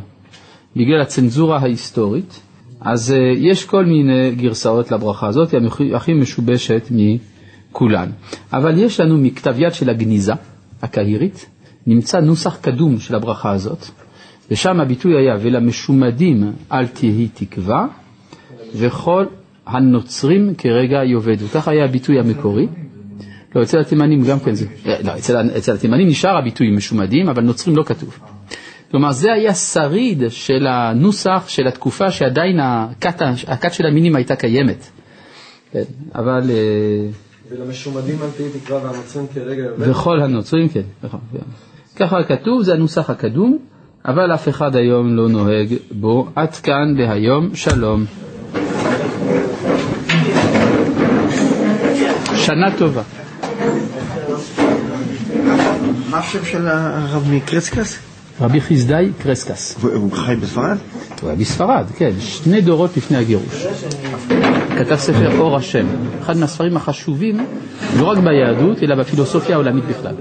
בגלל הצנזורה ההיסטורית, אז אה, יש כל מיני גרסאות לברכה הזאת, היא הכי משובשת מכולן. אבל יש לנו מכתב יד של הגניזה הקהירית, נמצא נוסח קדום של הברכה הזאת, ושם הביטוי היה ולמשומדים אל תהי תקווה, וכל הנוצרים כרגע יאבדו. כך היה הביטוי המקורי. לא, אצל התימנים גם כן זה. אה, לא, אצל, אצל התימנים נשאר הביטוי משומדים, אבל נוצרים לא כתוב. כלומר, זה היה שריד של הנוסח של התקופה שעדיין הכת, הכת של המינים הייתה קיימת. כן, אבל... אה, ולמשומדים על פי תקווה והנוצרים כרגע... וכל הנוצרים, כן, נכון. כן. ככה כתוב, זה הנוסח הקדום, אבל אף אחד היום לא נוהג בו. עד כאן להיום, שלום. שנה טובה. מה השם של הרב מקרצקס? רבי חסדאי קרסקס. הוא חי בספרד? הוא היה בספרד, כן, שני דורות לפני הגירוש. כתב ספר אור השם, אחד מהספרים החשובים, לא רק ביהדות, אלא בפילוסופיה העולמית בכלל.